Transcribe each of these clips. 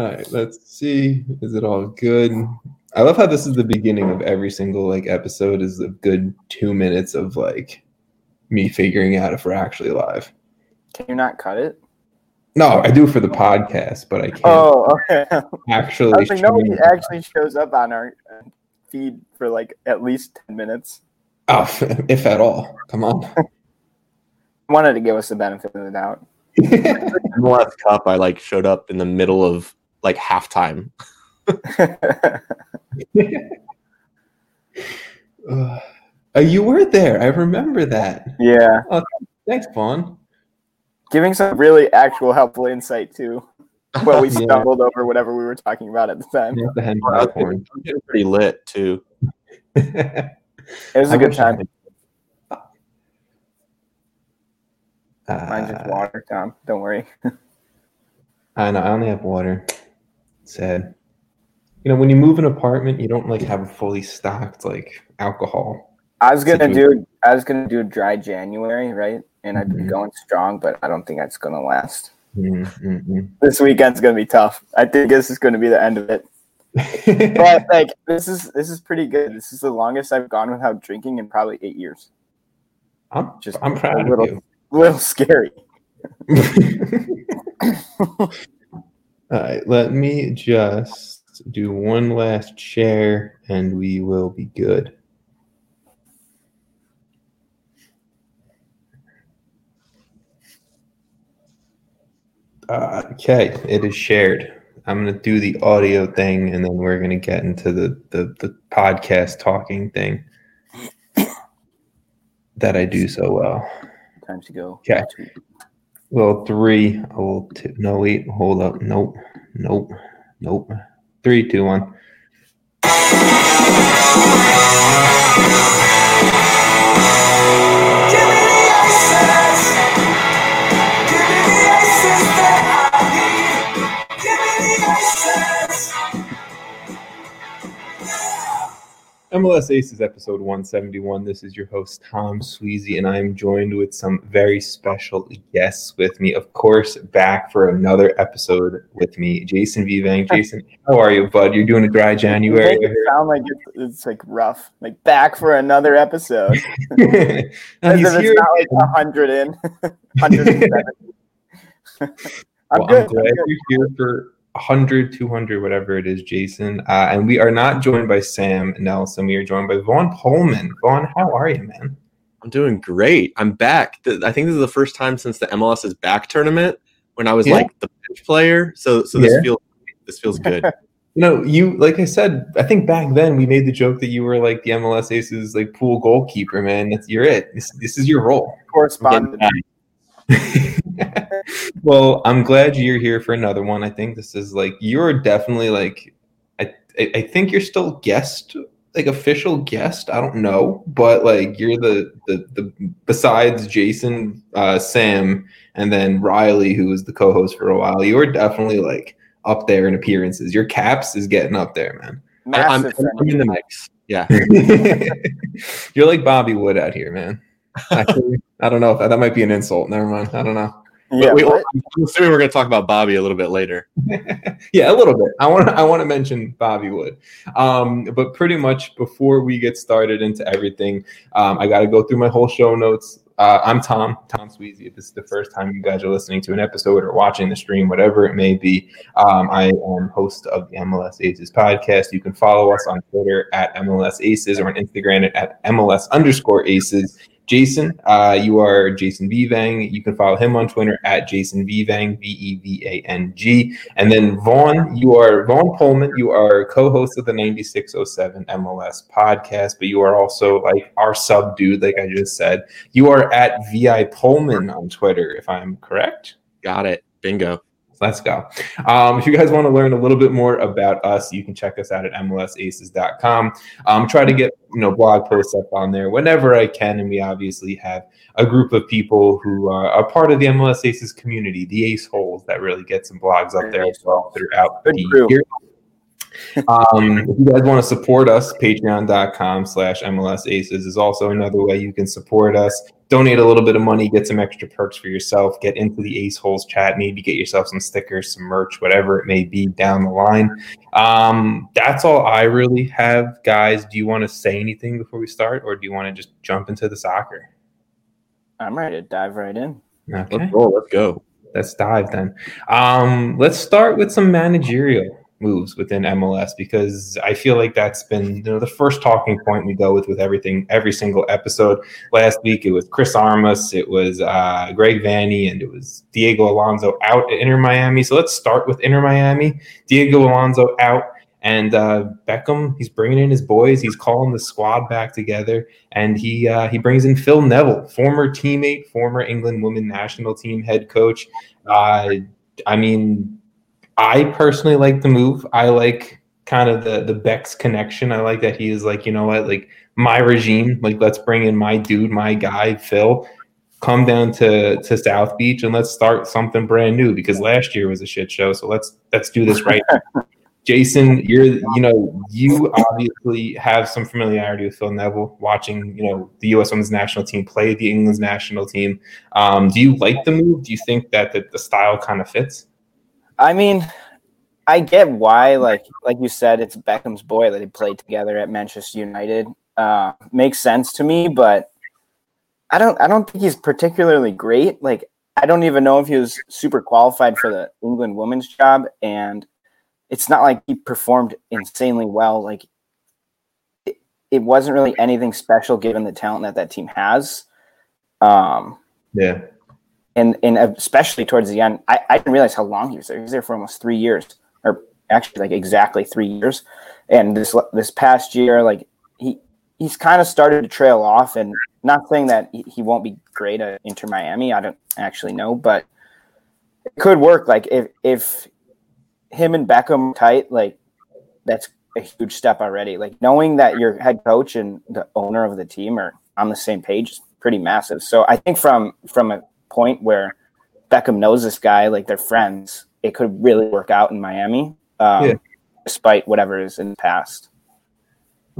All right, let's see. Is it all good? I love how this is the beginning of every single like episode is a good two minutes of like me figuring out if we're actually live. Can you not cut it? No, I do for the podcast, but I can't Oh, okay. actually. I was like, nobody stream- actually shows up on our uh, feed for like at least 10 minutes. Oh, if at all. Come on. Wanted to give us the benefit of the doubt. MLS Cup, I like showed up in the middle of like halftime. Uh, you were there. I remember that. yeah. Thanks, Vaughn. Giving some really actual helpful insight to what we Yeah. stumbled over, whatever we were talking about at the time. Not the hen I was popcorn. getting, I was getting pretty lit too. It was a I good time. Uh, Mine's just water, Tom. Don't worry. I know. I only have water. Sad. You know, when you move an apartment, you don't like have a fully stocked like alcohol. I was gonna Situation. do I was gonna do a dry January, right? And I've been Mhm. going strong, but I don't think that's gonna last. Mm, mm, This weekend's gonna be tough. I think this is gonna be the end of it. But like this is this is pretty good. This is the longest I've gone without drinking in probably eight years. I'm Just I'm proud a of little, you. little scary. All right, let me just do one last share and we will be good. Uh, okay, it is shared. I'm going to do the audio thing and then we're going to get into the, the, the podcast talking thing that I do so well. Time to go. Okay. Well, three, a two. No, wait, hold up. Nope, nope, nope. Three, two, one. MLS Aces episode 171. This is your host, Tom Sweezy, and I'm joined with some very special guests with me. Of course, back for another episode with me, Jason Vevang. Jason, how are you, bud? You're doing a dry January. it sound like it's, it's like rough. Like back for another episode. As he's if it's here. not like a hundred in. 170. I'm Well, good. I'm glad I'm good. you're here for 100, 200, whatever it is, Jason. Uh, and we are not joined by Sam Nelson. We are joined by Vaughn Pullman. Vaughn, how are you, man? I'm doing great. I'm back. I think this is the first time since the MLS is back tournament when I was Yeah. like the bench player. So so this Yeah. feels this feels good. You know, you like I said, I think back then we made the joke that you were like the MLS Aces like pool goalkeeper, man. That's you're it. This, this is your role. Correspondent. well, I'm glad you're here for another one. I think this is like you're definitely like I I, I think you're still guest like official guest. I don't know, but like you're the the the besides Jason, uh, Sam, and then Riley, who was the co-host for a while. You were definitely like up there in appearances. Your caps is getting up there, man. I- I'm, I'm in the mix. Yeah. You're like Bobby Wood out here, man. Actually, I don't know that, that might be an insult. Never mind. I don't know. Yeah, Wait, what? I'm assuming we're going to talk about Bobby a little bit later. yeah, a little bit. I want to I want to mention Bobby Wood, um, but pretty much before we get started into everything, um, I got to go through my whole show notes. Uh, I'm Tom Tom Sweezy. If this is the first time you guys are listening to an episode or watching the stream, whatever it may be, um, I am host of the MLS Aces podcast. You can follow us on Twitter at MLS Aces or on Instagram at MLS underscore Aces. Jason, uh, you are Jason Vevang. You can follow him on Twitter at Jason Vevang, V E V A N G. And then Vaughn, you are Vaughn Pullman. You are co-host of the 9607 MLS podcast, but you are also like our sub dude, like I just said. You are at VI Pullman on Twitter, if I'm correct. Got it. Bingo. Let's go. Um, if you guys want to learn a little bit more about us, you can check us out at mlsaces.com. Um, try to get you know blog posts up on there whenever I can, and we obviously have a group of people who are, are part of the MLS Aces community, the Ace Holes, that really get some blogs up there as well throughout the year. Um, if you guys want to support us, patreon.com slash MLS Aces is also another way you can support us. Donate a little bit of money, get some extra perks for yourself, get into the Ace Holes chat, maybe get yourself some stickers, some merch, whatever it may be down the line. Um, that's all I really have, guys. Do you want to say anything before we start, or do you want to just jump into the soccer? I'm ready to dive right in. Okay. Let's roll. Let's go. Let's dive then. Um, let's start with some managerial moves within MLS because I feel like that's been you know the first talking point we go with with everything every single episode. Last week it was Chris Armas, it was uh, Greg Vanney, and it was Diego Alonso out at Inter Miami. So let's start with Inter Miami. Diego Alonso out. And uh, Beckham, he's bringing in his boys. He's calling the squad back together, and he uh, he brings in Phil Neville, former teammate, former England women national team head coach. Uh, I mean, I personally like the move. I like kind of the the Beck's connection. I like that he is like, you know what, like my regime, like let's bring in my dude, my guy, Phil. Come down to to South Beach and let's start something brand new because last year was a shit show. So let's let's do this right. Jason, you're you know you obviously have some familiarity with Phil Neville, watching you know the U.S. Women's National Team play the England's national team. Um, do you like the move? Do you think that the, the style kind of fits? I mean, I get why, like like you said, it's Beckham's boy that they played together at Manchester United. Uh, makes sense to me, but I don't I don't think he's particularly great. Like I don't even know if he was super qualified for the England women's job, and it's not like he performed insanely well. Like it, it wasn't really anything special given the talent that that team has. Um, yeah, and and especially towards the end, I, I didn't realize how long he was there. He was there for almost three years, or actually like exactly three years. And this this past year, like he he's kind of started to trail off. And not saying that he, won't be great at Inter Miami. I don't actually know, but it could work. Like if if him and Beckham tight, like that's a huge step already. Like knowing that your head coach and the owner of the team are on the same page is pretty massive. So I think from from a point where Beckham knows this guy, like they're friends, it could really work out in Miami, um, yeah. despite whatever is in the past.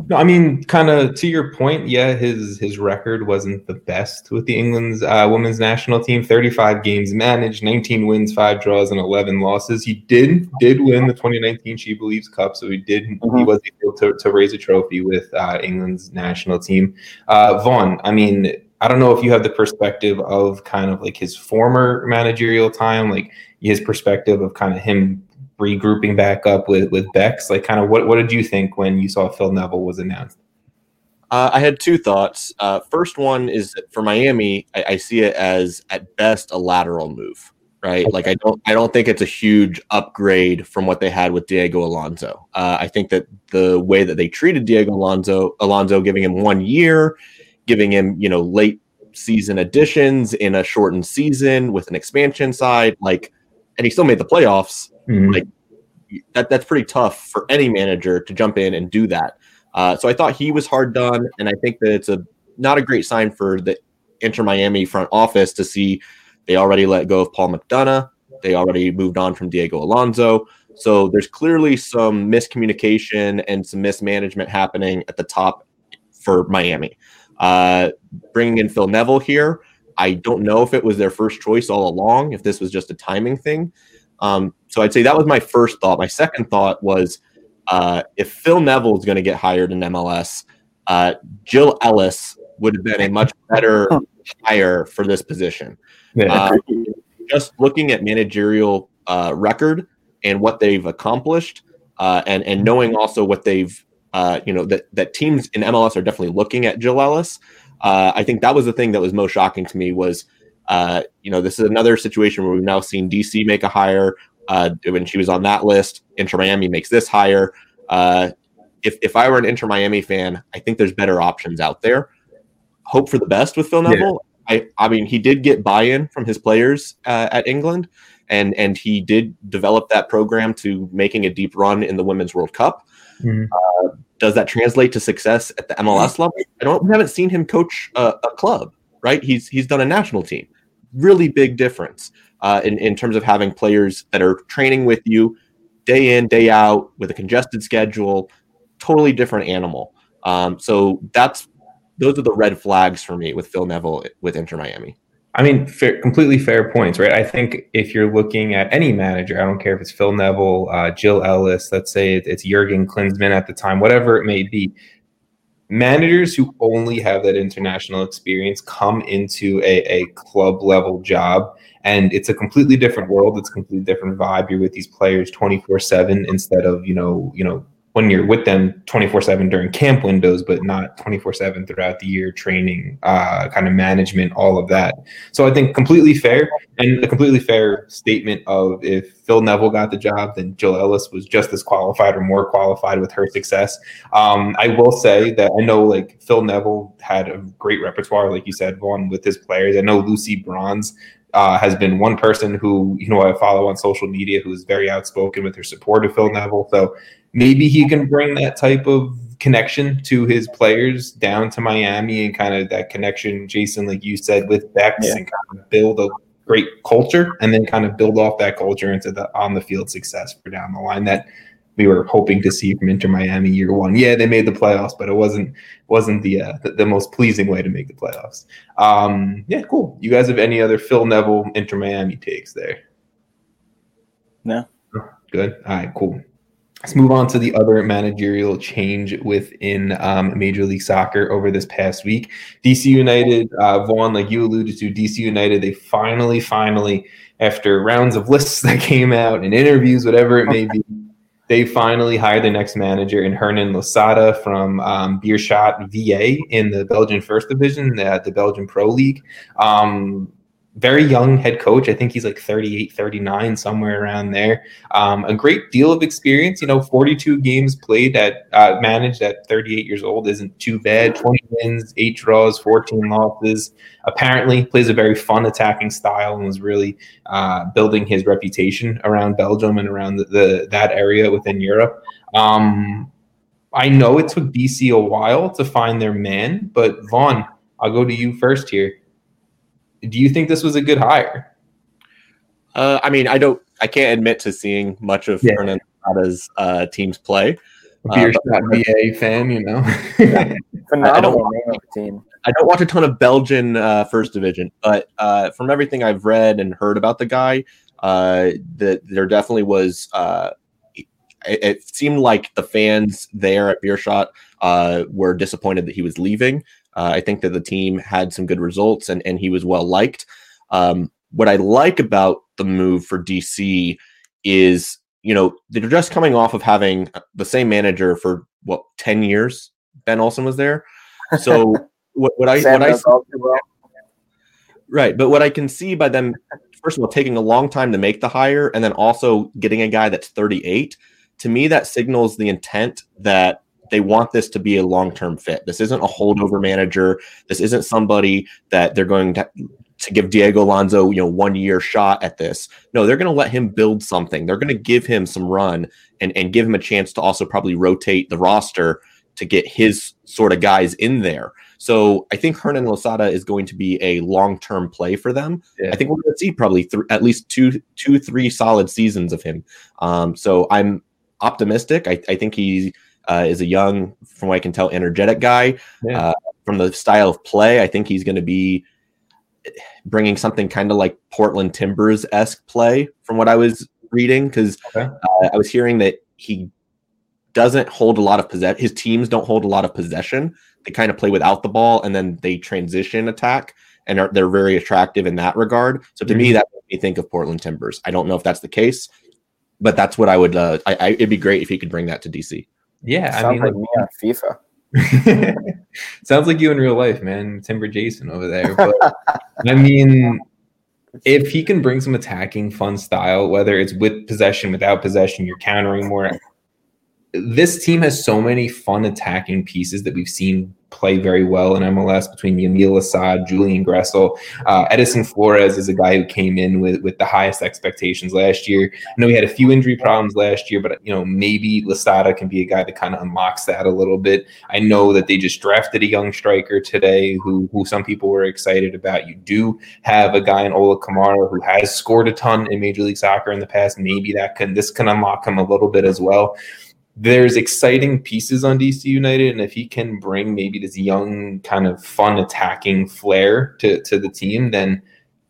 No, I mean, kind of to your point, yeah, his his record wasn't the best with the England's uh, women's national team. Thirty five games managed, nineteen wins, five draws, and eleven losses. He did did win the twenty nineteen She Believes Cup, so he did mm-hmm. he was able to, to raise a trophy with uh, England's national team. Uh, Vaughn, I mean, I don't know if you have the perspective of kind of like his former managerial time, like his perspective of kind of him regrouping back up with with Bex. Like, kind of what what did you think when you saw Phil Neville was announced? Uh, I had two thoughts. Uh, first one is for Miami, I, I, see it as at best a lateral move, right? Okay. Like I don't, I don't think it's a huge upgrade from what they had with Diego Alonso. Uh, I think that the way that they treated Diego Alonso, Alonso giving him one year, giving him, you know, late season additions in a shortened season with an expansion side, like, and he still made the playoffs. Mm-hmm. Like that, that's pretty tough for any manager to jump in and do that. Uh, so I thought he was hard done, and I think that it's a not a great sign for the Inter Miami front office to see they already let go of Paul McDonough. They already moved on from Diego Alonso. So there's clearly some miscommunication and some mismanagement happening at the top for Miami. Uh, bringing in Phil Neville here, I don't know if it was their first choice all along, if this was just a timing thing. Um, so I'd say that was my first thought. My second thought was uh, if Phil Neville is going to get hired in MLS, uh, Jill Ellis would have been a much better hire for this position. Yeah. Uh, just looking at managerial uh, record and what they've accomplished, uh, and and knowing also what they've uh, you know that that teams in MLS are definitely looking at Jill Ellis. Uh, I think that was the thing that was most shocking to me was, uh, you know, this is another situation where we've now seen DC make a hire uh, when she was on that list. Inter Miami makes this hire. Uh, if if I were an Inter Miami fan, I think there's better options out there. Hope for the best with Phil Neville. Yeah. I I mean, he did get buy-in from his players uh, at England, and and he did develop that program to making a deep run in the Women's World Cup. Mm-hmm. Uh, does that translate to success at the MLS level? I don't. We haven't seen him coach a, a club, right? He's he's done a national team. Really big difference uh, in in terms of having players that are training with you day in day out with a congested schedule. Totally different animal. Um, so that's those are the red flags for me with Phil Neville with Inter Miami. I mean, fair, completely fair points, right? I think if you're looking at any manager, I don't care if it's Phil Neville, uh, Jill Ellis, let's say it's Jurgen Klinsmann at the time, whatever it may be, managers who only have that international experience come into a, a club level job and it's a completely different world it's a completely different vibe you're with these players 24 7 instead of you know you know when you're with them 24 7 during camp windows, but not 24 7 throughout the year, training, uh, kind of management, all of that. So I think completely fair and a completely fair statement of if Phil Neville got the job, then Jill Ellis was just as qualified or more qualified with her success. Um, I will say that I know like Phil Neville had a great repertoire, like you said, Vaughn, with his players. I know Lucy Bronze uh, has been one person who you know I follow on social media who is very outspoken with her support of Phil Neville. So maybe he can bring that type of connection to his players down to Miami and kind of that connection, Jason, like you said, with Bex yeah. and kind of build a great culture and then kind of build off that culture into the on the field success for down the line that we were hoping to see from Inter Miami year one. Yeah, they made the playoffs, but it wasn't wasn't the uh, the, the, most pleasing way to make the playoffs. Um, yeah, cool. You guys have any other Phil Neville Inter Miami takes there? No. Good. All right. Cool. Let's move on to the other managerial change within um, Major League Soccer over this past week. DC United, uh, Vaughn, like you alluded to, DC United, they finally, finally, after rounds of lists that came out and interviews, whatever it may be, they finally hired the next manager in Hernan Losada from um, Beerschot VA in the Belgian First Division, the, the Belgian Pro League. Um, very young head coach. I think he's like 38, 39, somewhere around there. Um, a great deal of experience. You know, 42 games played at uh, managed at 38 years old isn't too bad. 20 wins, eight draws, 14 losses. Apparently, plays a very fun attacking style and was really uh, building his reputation around Belgium and around the, the that area within Europe. Um, I know it took DC a while to find their man, but Vaughn, I'll go to you first here do you think this was a good hire? Uh, I mean, I don't. I can't admit to seeing much of yeah. Fernando's uh, teams play. Beer uh, VA fan, you know. Phenomenal I, don't, team. I don't watch a ton of Belgian uh, first division, but uh, from everything I've read and heard about the guy, uh, that there definitely was. Uh, it, it, seemed like the fans there at Beerschot uh, were disappointed that he was leaving. Uh, I think that the team had some good results and, and he was well liked. Um, what I like about the move for DC is, you know, they're just coming off of having the same manager for what, 10 years? Ben Olsen was there. So what, what I, what I, right. But what I can see by them, first of all, taking a long time to make the hire and then also getting a guy that's 38, to me, that signals the intent that they want this to be a long term fit. This isn't a holdover manager. This isn't somebody that they're going to to give Diego Alonso, you know, one year shot at this. No, they're going to let him build something. They're going to give him some run and and give him a chance to also probably rotate the roster to get his sort of guys in there. So I think Hernan Losada is going to be a long term play for them. Yeah. I think we're going to see probably th- at least two, two, three solid seasons of him. Um, so I'm optimistic. I, I think he's uh, is a young, from what I can tell, energetic guy. Yeah. Uh, from the style of play, I think he's going to be bringing something kind of like Portland Timbers esque play, from what I was reading. Because okay. uh, I was hearing that he doesn't hold a lot of possession. His teams don't hold a lot of possession. They kind of play without the ball, and then they transition attack, and are, they're very attractive in that regard. So to mm-hmm. me, that makes me think of Portland Timbers. I don't know if that's the case, but that's what I would. Uh, I, I, it'd be great if he could bring that to DC. Yeah, Sounds I mean, like me on FIFA. Sounds like you in real life, man. Timber Jason over there. But I mean, if he can bring some attacking, fun style, whether it's with possession, without possession, you're countering more. This team has so many fun attacking pieces that we've seen play very well in MLS between Yamil Assad, Julian Gressel. Uh, Edison Flores is a guy who came in with, with the highest expectations last year. I know he had a few injury problems last year, but you know maybe Losada can be a guy that kind of unlocks that a little bit. I know that they just drafted a young striker today who who some people were excited about. You do have a guy in Ola Kamara who has scored a ton in Major League Soccer in the past. Maybe that can this can unlock him a little bit as well there's exciting pieces on DC United, and if he can bring maybe this young, kind of fun attacking flair to to the team, then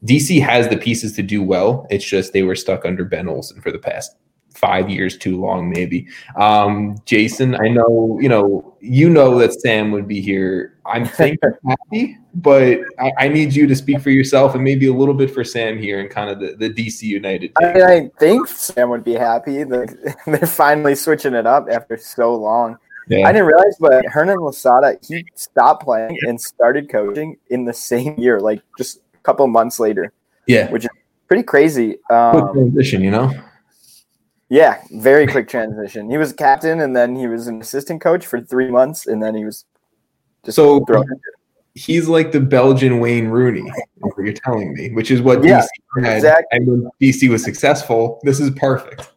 DC has the pieces to do well. It's just they were stuck under Ben Olsen for the past five years too long, maybe. Um, Jason, I know you know you know that Sam would be here. I'm thinking happy, but I, I, need you to speak for yourself and maybe a little bit for Sam here and kind of the, the DC United. I, mean, I think Sam would be happy. They're, they're finally switching it up after so long. Yeah. I didn't realize, but Hernan Losada he stopped playing and started coaching in the same year, like just a couple months later. Yeah, which is pretty crazy. Um, transition, you know. Yeah, very quick transition. He was captain, and then he was an assistant coach for three months, and then he was just so he's like the Belgian Wayne Rooney. What you're telling me, which is what yeah, DC had, exactly. and when DC was successful, this is perfect.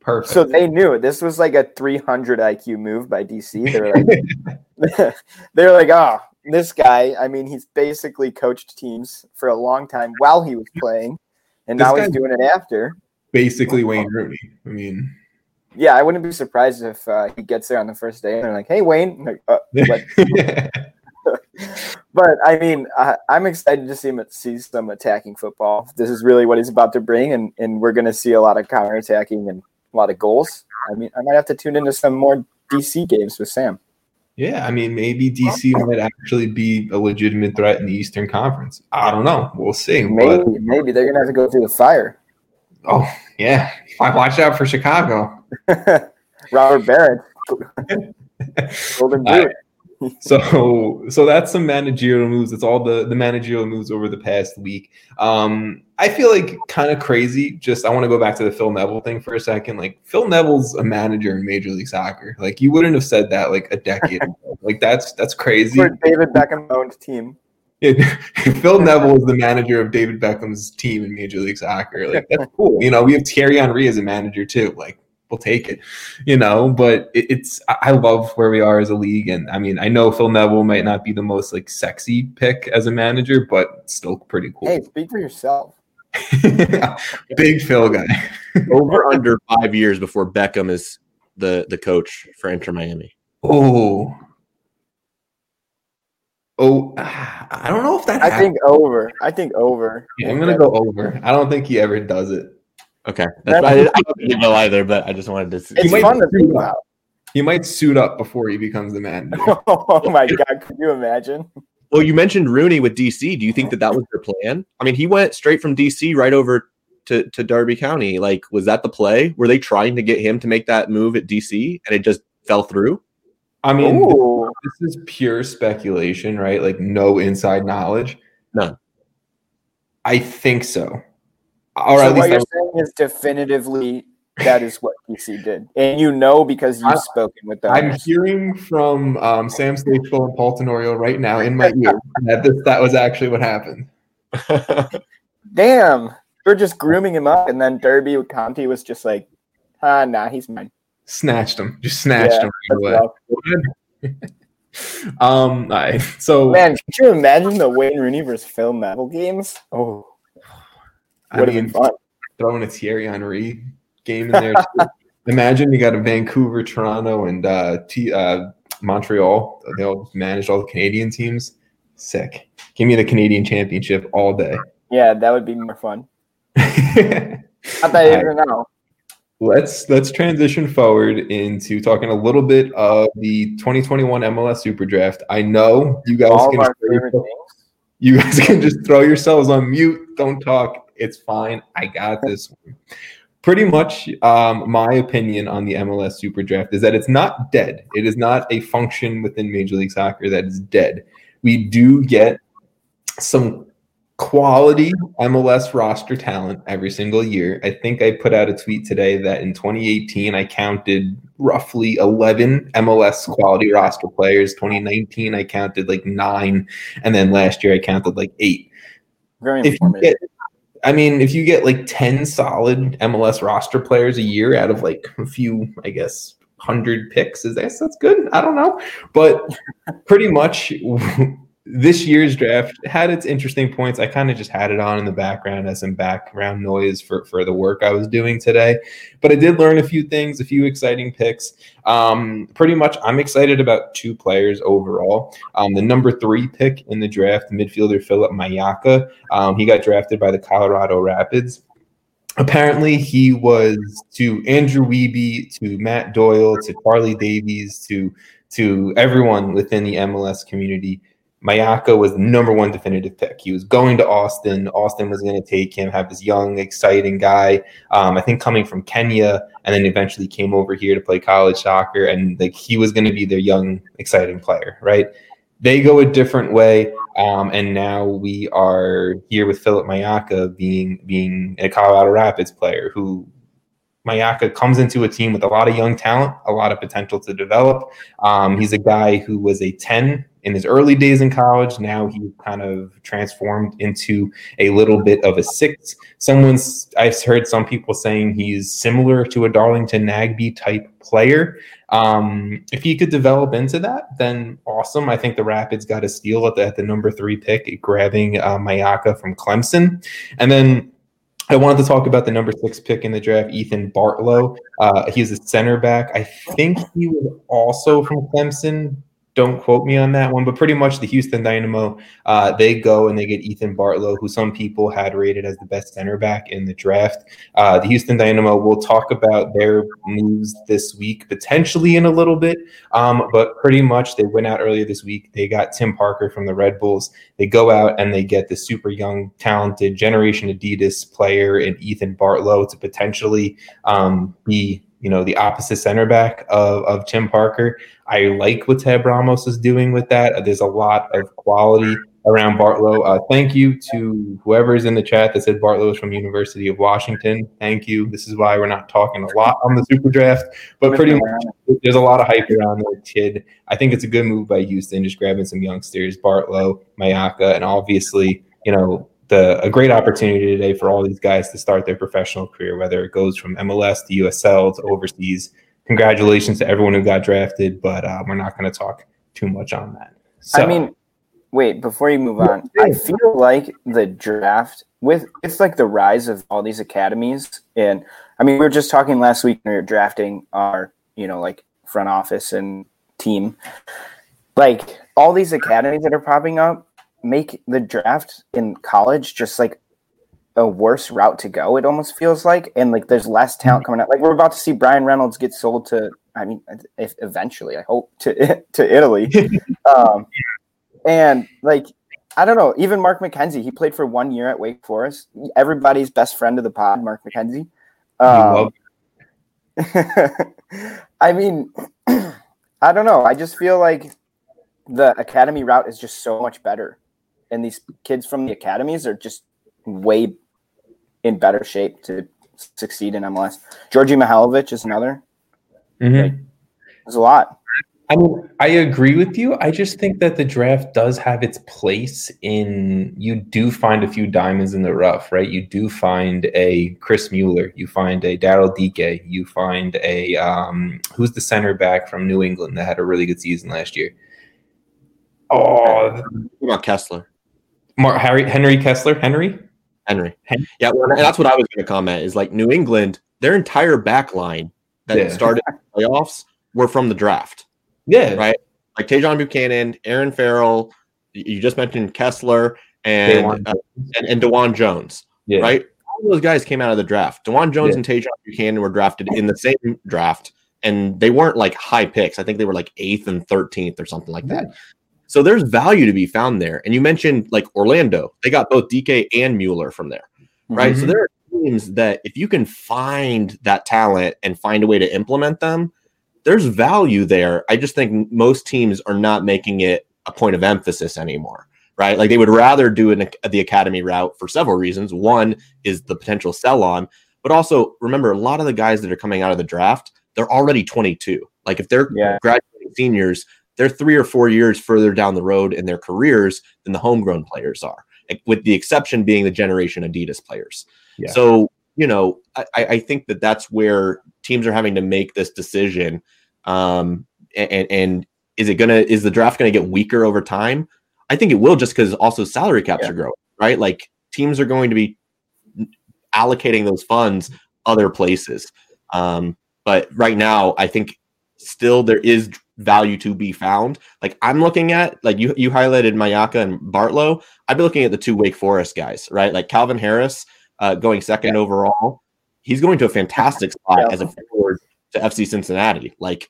Perfect. So they knew this was like a 300 IQ move by DC. They were like, they're like, oh, this guy. I mean, he's basically coached teams for a long time while he was playing, and this now he's doing it after basically Wayne Rooney. I mean, yeah, I wouldn't be surprised if uh, he gets there on the first day and they're like, "Hey, Wayne." Like, uh, but I mean, I, am excited to see him see some attacking football. This is really what he's about to bring, and and we're going to see a lot of counter attacking and a lot of goals. I mean, I might have to tune into some more DC games with Sam. Yeah, I mean, maybe DC might actually be a legitimate threat in the Eastern Conference. I don't know. We'll see. Maybe, but... maybe they're gonna have to go through the fire. Oh yeah, I watch out for Chicago. Robert Beric, Golden Boot. So so that's some managerial moves. It's all the the managerial moves over the past week. Um, I feel like kind of crazy. Just I want to go back to the Phil Neville thing for a second. Like Phil Neville's a manager in Major League Soccer. Like you wouldn't have said that like a decade ago. Like that's that's crazy. For David Beckham owned team. Phil Neville is the manager of David Beckham's team in Major League Soccer. Like that's cool. You know, we have Thierry Henry as a manager too. Like we'll take it. You know, but it, it's I love where we are as a league, and I mean I know Phil Neville might not be the most like sexy pick as a manager, but still pretty cool. Hey, speak for yourself. Big Phil guy. Over under five years before Beckham is the the coach for Inter Miami. Oh, Oh, ah, I don't know if that. I think over. I think over. Yeah, I'm gonna go over. I don't think he ever does it. Okay, that's, I, I don't know either, but I just wanted to. See. It's fun to think about. He might suit up before he becomes the man. oh my god! Could you imagine? Well, you mentioned Rooney with DC. Do you think that that was their plan? I mean, he went straight from DC right over to, to Derby County. Like, was that the play? Were they trying to get him to make that move at DC and it just fell through? I mean, Ooh. this is pure speculation, right? Like no inside knowledge. None. I think so. Or so at least what you're saying is definitively that is what DC did, and you know because you've I, spoken with them. I'm hearing from um, Sam Stapleton and Paul Tenorio right now in my ear that this, that was actually what happened. Damn, we're just grooming him up, and then Derby County was just like, "Ah, nah, he's mine." snatched him, just snatched yeah, him. um, right. so man, could you imagine the Wayne Rooney versus Phil Neville games? Oh, would have been. Throwing a Thierry Henry game in there. imagine you got a Vancouver, Toronto, and uh, T, uh, Montreal. They all manage all the Canadian teams. Sick. Give me the Canadian Championship all day. Yeah, that would be more fun. Not that even now let's let's transition forward into talking a little bit of the 2021 MLS Super Draft. I know you guys All can you guys can just throw yourselves on mute. Don't talk. It's fine. I got this. Pretty much, um, my opinion on the MLS Super Draft is that it's not dead. It is not a function within Major League Soccer that is dead. We do get some quality MLS roster talent every single year. I think I put out a tweet today that in 2018 I counted roughly 11 MLS quality roster players. 2019 I counted like 9 and then last year I counted like 8. Very informative. I mean, if you get like 10 solid MLS roster players a year out of like a few, I guess, 100 picks, is that that's good? I don't know. But pretty much this year's draft had its interesting points. I kind of just had it on in the background as some background noise for, for the work I was doing today. But I did learn a few things, a few exciting picks. Um, pretty much, I'm excited about two players overall. Um, the number three pick in the draft, midfielder Philip Mayaka, um, he got drafted by the Colorado Rapids apparently he was to Andrew Wiebe, to Matt Doyle, to Charlie Davies, to to everyone within the MLS community. Mayaka was the number one definitive pick. He was going to Austin. Austin was going to take him, have this young, exciting guy. Um, I think coming from Kenya, and then eventually came over here to play college soccer, and like he was going to be their young, exciting player, right? They go a different way, um, and now we are here with Philip Mayaka being being a Colorado Rapids player who Mayaka comes into a team with a lot of young talent, a lot of potential to develop. Um, he's a guy who was a 10 in his early days in college. Now he kind of transformed into a little bit of a six. Someone's, I've heard some people saying he's similar to a Darlington Nagbe type player. Um, if he could develop into that, then awesome. I think the Rapids got a steal at the, at the number three pick, grabbing uh, Mayaka from Clemson. And then I wanted to talk about the number six pick in the draft, Ethan Bartlow. Uh, he's a center back. I think he was also from Clemson, don't quote me on that one, but pretty much the Houston Dynamo, uh, they go and they get Ethan Bartlow, who some people had rated as the best center back in the draft. Uh, the Houston Dynamo will talk about their moves this week, potentially in a little bit, um, but pretty much they went out earlier this week. They got Tim Parker from the Red Bulls. They go out and they get the super young, talented Generation Adidas player in Ethan Bartlow to potentially um, be you know, the opposite center back of, of Tim Parker. I like what Tab Ramos is doing with that. There's a lot of quality around Bartlow. Uh, thank you to whoever is in the chat that said Bartlow is from University of Washington. Thank you. This is why we're not talking a lot on the Super Draft, but pretty much there's a lot of hype around the kid. I think it's a good move by Houston, just grabbing some youngsters, Bartlow, Mayaka, and obviously, you know, the a great opportunity today for all these guys to start their professional career, whether it goes from MLS to USL to overseas. Congratulations to everyone who got drafted, but uh, we're not going to talk too much on that. So, I mean, wait, before you move on, I feel like the draft with it's like the rise of all these academies, and I mean, we were just talking last week when we were drafting our, you know, like front office and team, like all these academies that are popping up make the draft in college just like a worse route to go. It almost feels like, and like there's less talent coming out. Like we're about to see Bryan Reynolds get sold to. I mean, if eventually, I hope to to Italy, um, and like I don't know. Even Mark McKenzie, he played for one year at Wake Forest. Everybody's best friend of the pod, Mark McKenzie. Um, I mean, I don't know. I just feel like the academy route is just so much better and these kids from the academies are just way in better shape to succeed in MLS. Djordje Mihailovic is another. Mm-hmm. Like, there's a lot. I mean, I agree with you. I just think that the draft does have its place in you do find a few diamonds in the rough, right? You do find a Chris Mueller, you find a Daryl Dike, you find a um, who's the center back from New England that had a really good season last year. Oh, what about Kessler? Mark Harry Henry Kessler Henry Henry. Henry. Yeah, well, that's what I was going to comment is like New England, their entire back line that yeah. started playoffs were from the draft. Yeah, right. Like Tajon Buchanan, Aaron Farrell. You just mentioned Kessler and uh, and, and DeJuan Jones. Yeah. Right. All those guys came out of the draft. DeJuan Jones yeah. and Tajon Buchanan were drafted in the same draft, and they weren't like high picks. I think they were like eighth and thirteenth or something like that. So there's value to be found there. And you mentioned like Orlando, they got both Dike and Mueller from there, right? Mm-hmm. So there are teams that if you can find that talent and find a way to implement them, there's value there. I just think most teams are not making it a point of emphasis anymore, right? Like they would rather do an, the academy route for several reasons. One is the potential sell on, but also remember a lot of the guys that are coming out of the draft, they're already 22. Like if they're yeah. graduating seniors, they're three or four years further down the road in their careers than the homegrown players are, with the exception being the generation Adidas players. Yeah. So, you know, I, I, think that that's where teams are having to make this decision. Um, and, and is it gonna is the draft gonna get weaker over time? I think it will just because also salary caps Yeah. are growing, right? Like teams are going to be allocating those funds other places. Um, but right now, I think still there is value to be found. Like I'm looking at, like you you highlighted Mayaka and Bartlow. I'd be looking at the two Wake Forest guys, right? Like Calvin Harris uh, going second overall. He's going to a fantastic spot Yeah. as a forward to FC Cincinnati. Like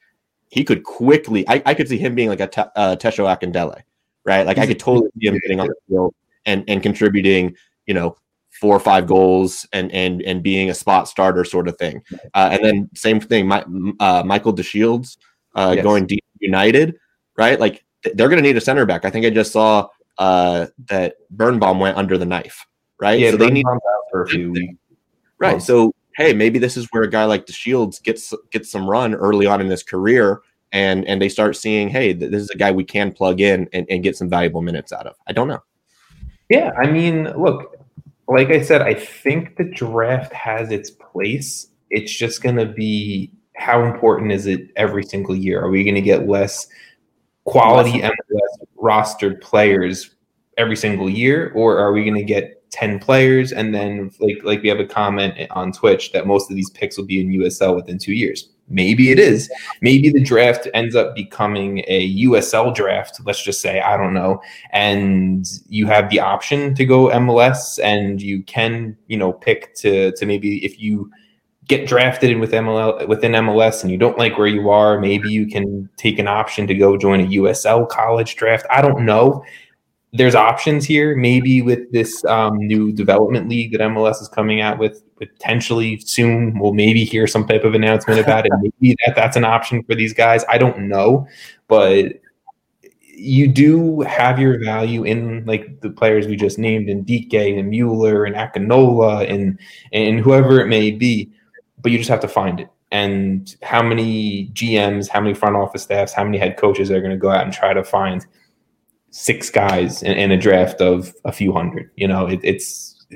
he could quickly, I, I could see him being like a te, uh, Tesho Akindele, right? Like I He's a could totally see him getting on the field and and contributing, you know, four or five goals and and and being a spot starter sort of thing. Uh, and then same thing, my, uh, Michael DeShields uh, Yes. going DC United, right? Like th- they're going to need a center back. I think I just saw uh, that Birnbaum went under the knife, right? Yeah, so they need for a few weeks. right. So hey, maybe this is where a guy like DeShields gets gets some run early on in his career. And, and they start seeing, hey, th- this is a guy we can plug in and, and get some valuable minutes out of. I don't know. Yeah, I mean, look, like I said, I think the draft has its place. It's just going to be how important is it every single year? Are we going to get less quality MLS rostered players every single year, or are we going to get 10 players and then like like we have a comment on Twitch that most of these picks will be in USL within 2 years. Maybe it is. Maybe the draft ends up becoming a USL draft, let's just say, I don't know, and you have the option to go MLS and you can, you know, pick to to maybe if you get drafted in with within MLS and you don't like where you are, maybe you can take an option to go join a USL college draft. I don't know there's options here. Maybe with this um, new development league that MLS is coming out with potentially soon, we'll maybe hear some type of announcement about it. Maybe that that's an option for these guys. I don't know, but you do have your value in like the players we just named in Dike and Mueller and Akinola and and whoever it may be, but you just have to find it. And how many GMs, how many front office staffs, how many head coaches are going to go out and try to find six guys in, in a draft of a few hundred. You know, it, it's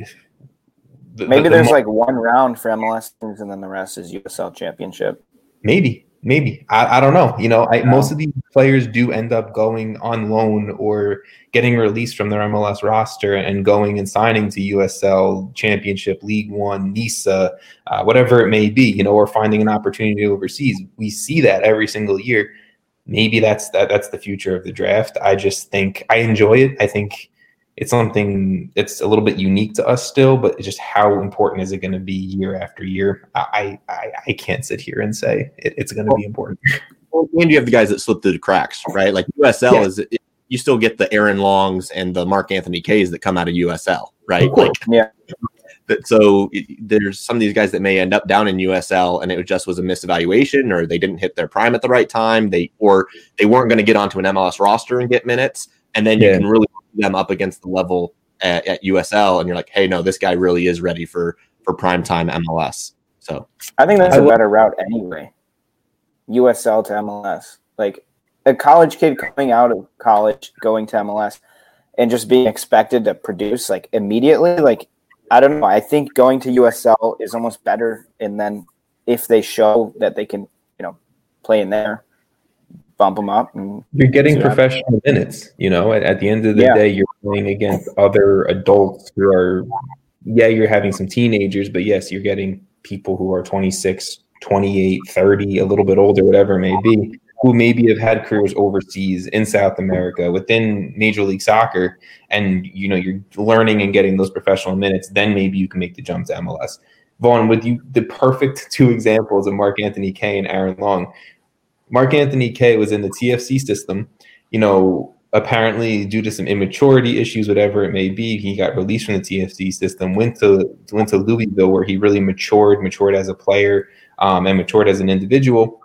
the- Maybe the- the there's mo- like one round for MLS teams, and then the rest is USL Championship. maybe maybe I, I don't know. You know, I, Yeah. most of these players do end up going on loan or getting released from their MLS roster and going and signing to USL Championship, League One, NISA, uh, whatever it may be. You know, or finding an opportunity overseas. We see that every single year. Maybe that's that. That's the future of the draft. I just think I enjoy it. I think it's something that's a little bit unique to us still, but just how important is it going to be year after year? I I, I can't sit here and say it, it's going to be important. Well, and you have the guys that slip through the cracks, right? Like USL Yeah. is you still get the Aaron Longs and the Mark Anthony Kaye's that come out of USL, right? Like Yeah. That. So it- there's some of these guys that may end up down in USL, and it just was a misevaluation, or they didn't hit their prime at the right time. They or they weren't going to get onto an MLS roster and get minutes, and then you Yeah. can really put them up against the level at, at USL, and you're like, hey, no, this guy really is ready for for prime time MLS. So I think that's I a will- better route anyway. USL to MLS. Like a college kid coming out of college, going to MLS, and just being expected to produce like immediately. Like, I don't know. I think going to USL is almost better. And then if they show that they can, you know, play in there, bump them up. And You're getting professional minutes. You know, at, at the end of the Yeah. day, you're playing against other adults who are, yeah, you're having some teenagers, but yes, you're getting people who are 26, 28, 30, a little bit older, whatever it may be, who maybe have had careers overseas in South America within Major League Soccer. And, you know, you're learning and getting those professional minutes. Then maybe you can make the jump to MLS. Vaughn, with you, the perfect two examples of Mark Anthony Kaye and Aaron Long. Mark Anthony Kaye was in the TFC system. You know, apparently due to some immaturity issues, whatever it may be, he got released from the TFC system. Went to went to Louisville, where he really matured, matured as a player, um, and matured as an individual.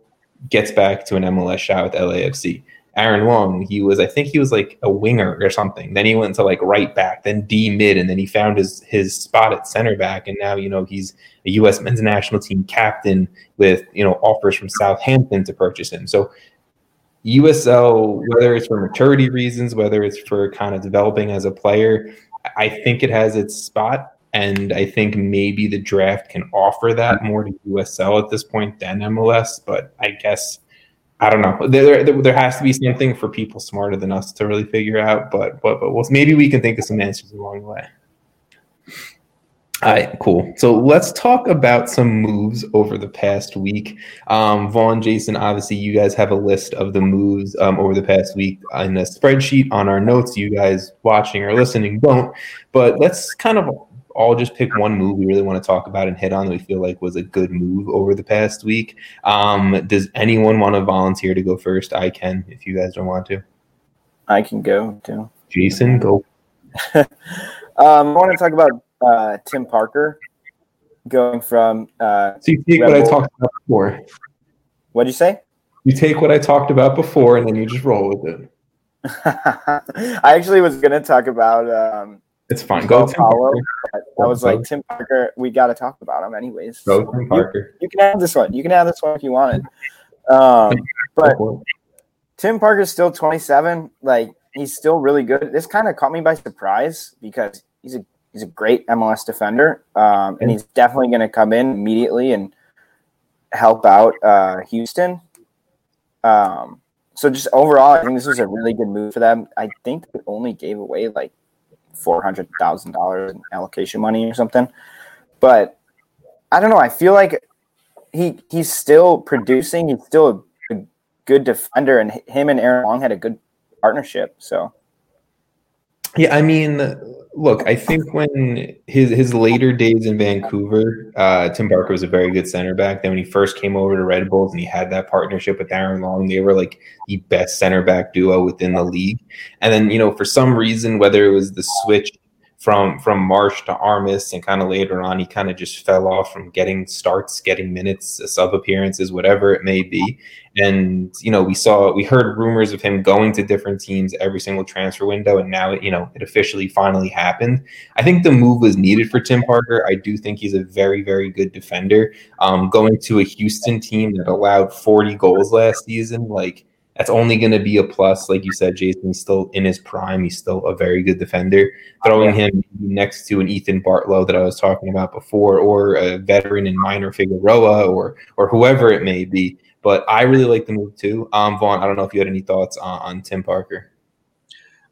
Gets back to an MLS shot with LAFC. Aaron Long, he was, I think he was like a winger or something. Then he went to like right back, then D mid, and then he found his his spot at center back. And now, you know, he's a U.S. men's national team captain with, you know, offers from Southampton to purchase him. So USL, whether it's for maturity reasons, whether it's for kind of developing as a player, I think it has its spot. And I think maybe the draft can offer that more to USL at this point than MLS. But I guess I don't know. There, there, there has to be something for people smarter than us to really figure out. But but but we'll, maybe we can think of some answers along the way. All right, cool. So let's talk about some moves over the past week. Um, Vaughn, Jason, obviously, you guys have a list of the moves um, over the past week in a spreadsheet on our notes. You guys watching or listening don't, but let's kind of all just pick one move we really want to talk about and hit on that we feel like was a good move over the past week. Um, does anyone want to volunteer to go first? I can if you guys don't want to. I can go too. Jason, go. um, I want to talk about uh, Tim Parker going from. Uh, so you take Rebel. what I talked about before. What'd you say? You take what I talked about before, and then you just roll with it. I actually was going to talk about. Um, it's fine. Go Paulo. I was like Tim Parker. We got to talk about him, anyways. Go Tim Parker. You, you, can have this one. You can have this one if you want it. Um, but Tim Parker's still 27. Like he's still really good. This kind of caught me by surprise because he's a he's a great MLS defender, um, and he's definitely going to come in immediately and help out uh, Houston. Um, so just overall, I think this was a really good move for them. I think they only gave away like four hundred thousand dollars in allocation money or something, but I don't know. I feel like he he's still producing. He's still a, good defender, and him and Aaron Long had a good partnership. So yeah, I mean, look, I think when his his later days in Vancouver, uh, Tim Parker was a very good center back. Then when he first came over to Red Bulls and he had that partnership with Aaron Long, they were like the best center back duo within the league. And then you know, for some reason, whether it was the switch from from Marsh to Armas, and kind of later on, he kind of just fell off from getting starts, getting minutes, sub appearances, whatever it may be. And you know, we saw, we heard rumors of him going to different teams every single transfer window, and now you know it officially finally happened. I think the move was needed for Tim Parker. I do think he's a very, very good defender. Um, going to a Houston team that allowed 40 goals last season, like that's only going to be a plus. Like you said, Jason's still in his prime. He's still a very good defender. Throwing yeah. him next to an Ethan Bartlow that I was talking about before, or a veteran in Maynor Figueroa, or or whoever it may be. But I really like the move too. Um, Vaughn, I don't know if you had any thoughts on, on Tim Parker.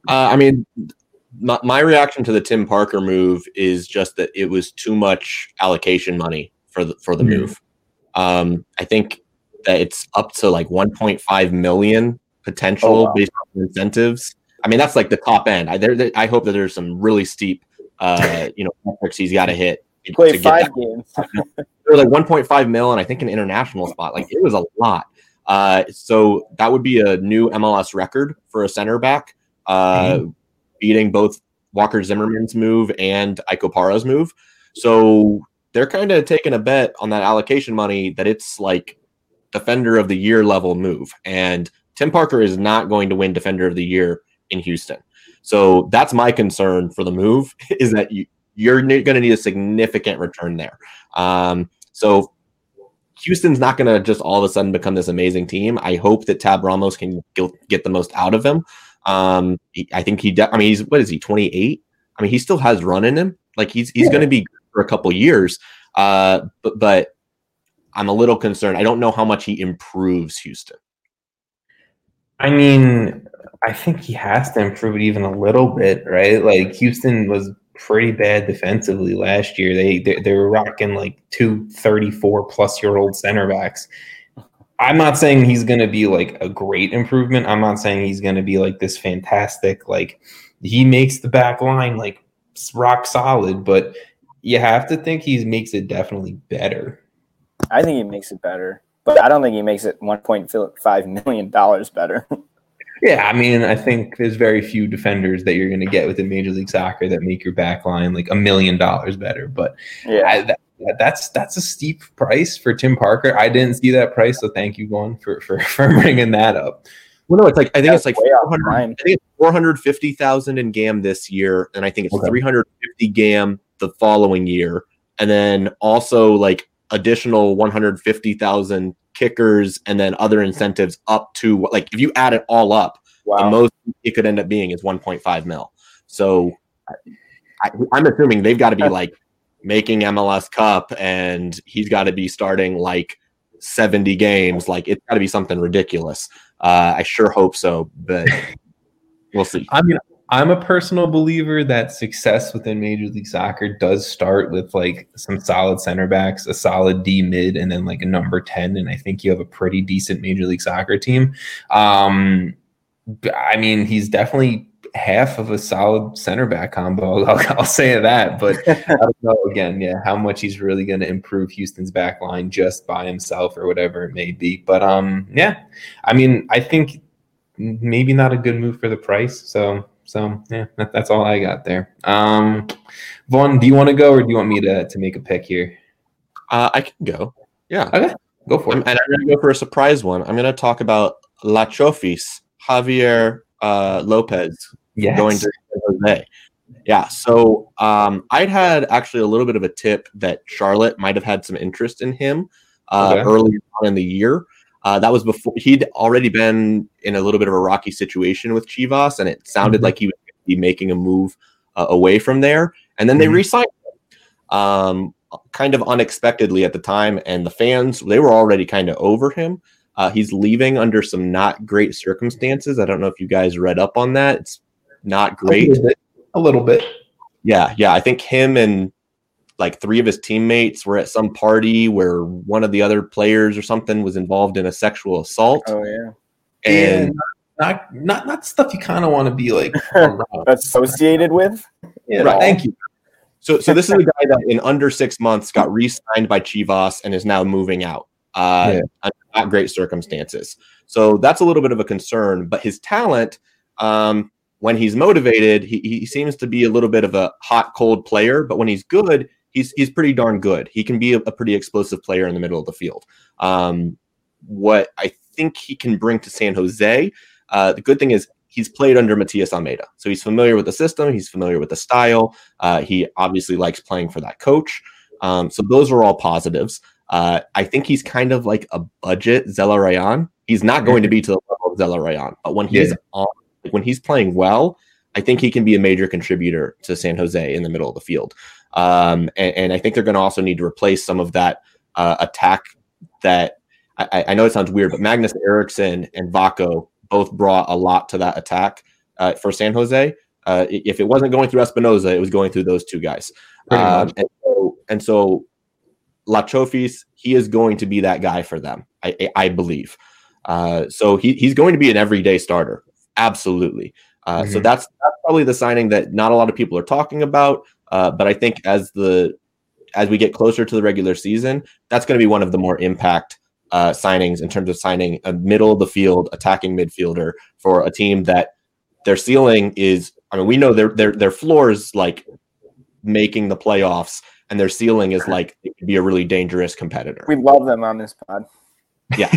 Uh, I mean, my, my reaction to the Tim Parker move is just that it was too much allocation money for the for the mm-hmm. move. Um, I think that it's up to like 1.5 million potential oh, wow. based on incentives. I mean, that's like the top end. I, there, I hope that there's some really steep, uh, you know, metrics he's got to hit. Play five games. there like 1.5 mil, and I think an international spot. Like it was a lot. Uh, so that would be a new MLS record for a center back, uh, mm-hmm. beating both Walker Zimmerman's move and Ike Opara's move. So they're kind of taking a bet on that allocation money that it's like defender of the year level move. And Tim Parker is not going to win defender of the year in Houston. So that's my concern for the move is that you, you're going to need a significant return there. Um, so Houston's not going to just all of a sudden become this amazing team. I hope that Tab Ramos can get the most out of him. Um, I think he, de- I mean, he's, what is he, 28? I mean, he still has run in him. Like he's, he's yeah. going to be good for a couple years. Uh, but, but I'm a little concerned. I don't know how much he improves Houston. I mean, I think he has to improve it even a little bit, right? Like Houston was pretty bad defensively last year. They they, they were rocking like two 34 plus year old center backs. I'm not saying he's going to be like a great improvement. I'm not saying he's going to be like this fantastic like he makes the back line like rock solid, but you have to think he makes it definitely better. I think he makes it better, but I don't think he makes it 1.5 million dollars better. yeah, I mean, I think there's very few defenders that you're going to get within Major League Soccer that make your back line like a million dollars better. But yeah, I, that, that's that's a steep price for Tim Parker. I didn't see that price, so thank you, Glenn, for for, for bringing that up. Well, no, it's like I think that's it's like 400, I think it's 450,000 in GAM this year, and I think it's okay. 350 GAM the following year, and then also like additional 150,000 kickers and then other incentives up to like if you add it all up, wow. the most it could end up being is 1.5 mil. So I, am assuming they've got to be like making MLS Cup and he's got to be starting like 70 games. Like it's got to be something ridiculous. Uh, I sure hope so, but we'll see. I mean, I'm a personal believer that success within Major League Soccer does start with like some solid center backs, a solid D mid, and then like a number 10. And I think you have a pretty decent Major League Soccer team. Um, I mean, he's definitely half of a solid center back combo. I'll, I'll say that, but I don't know again, yeah, how much he's really going to improve Houston's back line just by himself or whatever it may be. But um, yeah, I mean, I think maybe not a good move for the price. So so yeah, that, that's all I got there. Um, Vaughn, do you want to go or do you want me to to make a pick here? Uh, I can go. Yeah. Okay. Go for it. And I'm going to go for a surprise one. I'm going to talk about La Chofis, Javier uh, Lopez yes. going to Jose. Yeah. So um, I'd had actually a little bit of a tip that Charlotte might have had some interest in him uh, okay. earlier on in the year. Uh, that was before he'd already been in a little bit of a rocky situation with Chivas, and it sounded mm-hmm. like he would be making a move uh, away from there. And then mm-hmm. they re-signed him, um, kind of unexpectedly at the time, and the fans they were already kind of over him. Uh, he's leaving under some not great circumstances. I don't know if you guys read up on that. It's not great. A little bit. A little bit. Yeah, yeah. I think him and like three of his teammates were at some party where one of the other players or something was involved in a sexual assault. Oh yeah. And not not not stuff you kind of want to be like associated with. Yeah, right. Thank you. So so this is a guy that in under six months got re-signed by Chivas and is now moving out. Uh, yeah. not great circumstances. So that's a little bit of a concern. But his talent, um, when he's motivated, he, he seems to be a little bit of a hot cold player. But when he's good, he's he's pretty darn good. He can be a, a pretty explosive player in the middle of the field. Um, what I think he can bring to San Jose, uh, the good thing is he's played under Matias Almeyda, so he's familiar with the system. He's familiar with the style. Uh, he obviously likes playing for that coach. Um, so those are all positives. Uh, I think he's kind of like a budget Zelarayan. He's not going to be to the level of Zelarayan, but when he's yeah. on, like when he's playing well, I think he can be a major contributor to San Jose in the middle of the field. Um, and, and, I think they're going to also need to replace some of that uh, attack that I, I, know it sounds weird, but Magnus Eriksson and Vako both brought a lot to that attack uh, for San Jose. Uh, if it wasn't going through Espinoza, it was going through those two guys. Um, and so, and so La Chofis, he is going to be that guy for them, I, I believe. Uh, so he, he's going to be an everyday starter. Absolutely. Uh, mm-hmm. So that's, that's probably the signing that not a lot of people are talking about. Uh, but I think as the as we get closer to the regular season, that's going to be one of the more impact uh, signings in terms of signing a middle of the field attacking midfielder for a team that their ceiling is. I mean, we know their their their floor is like making the playoffs, and their ceiling is like it could be a really dangerous competitor. We love them on this pod. Yeah.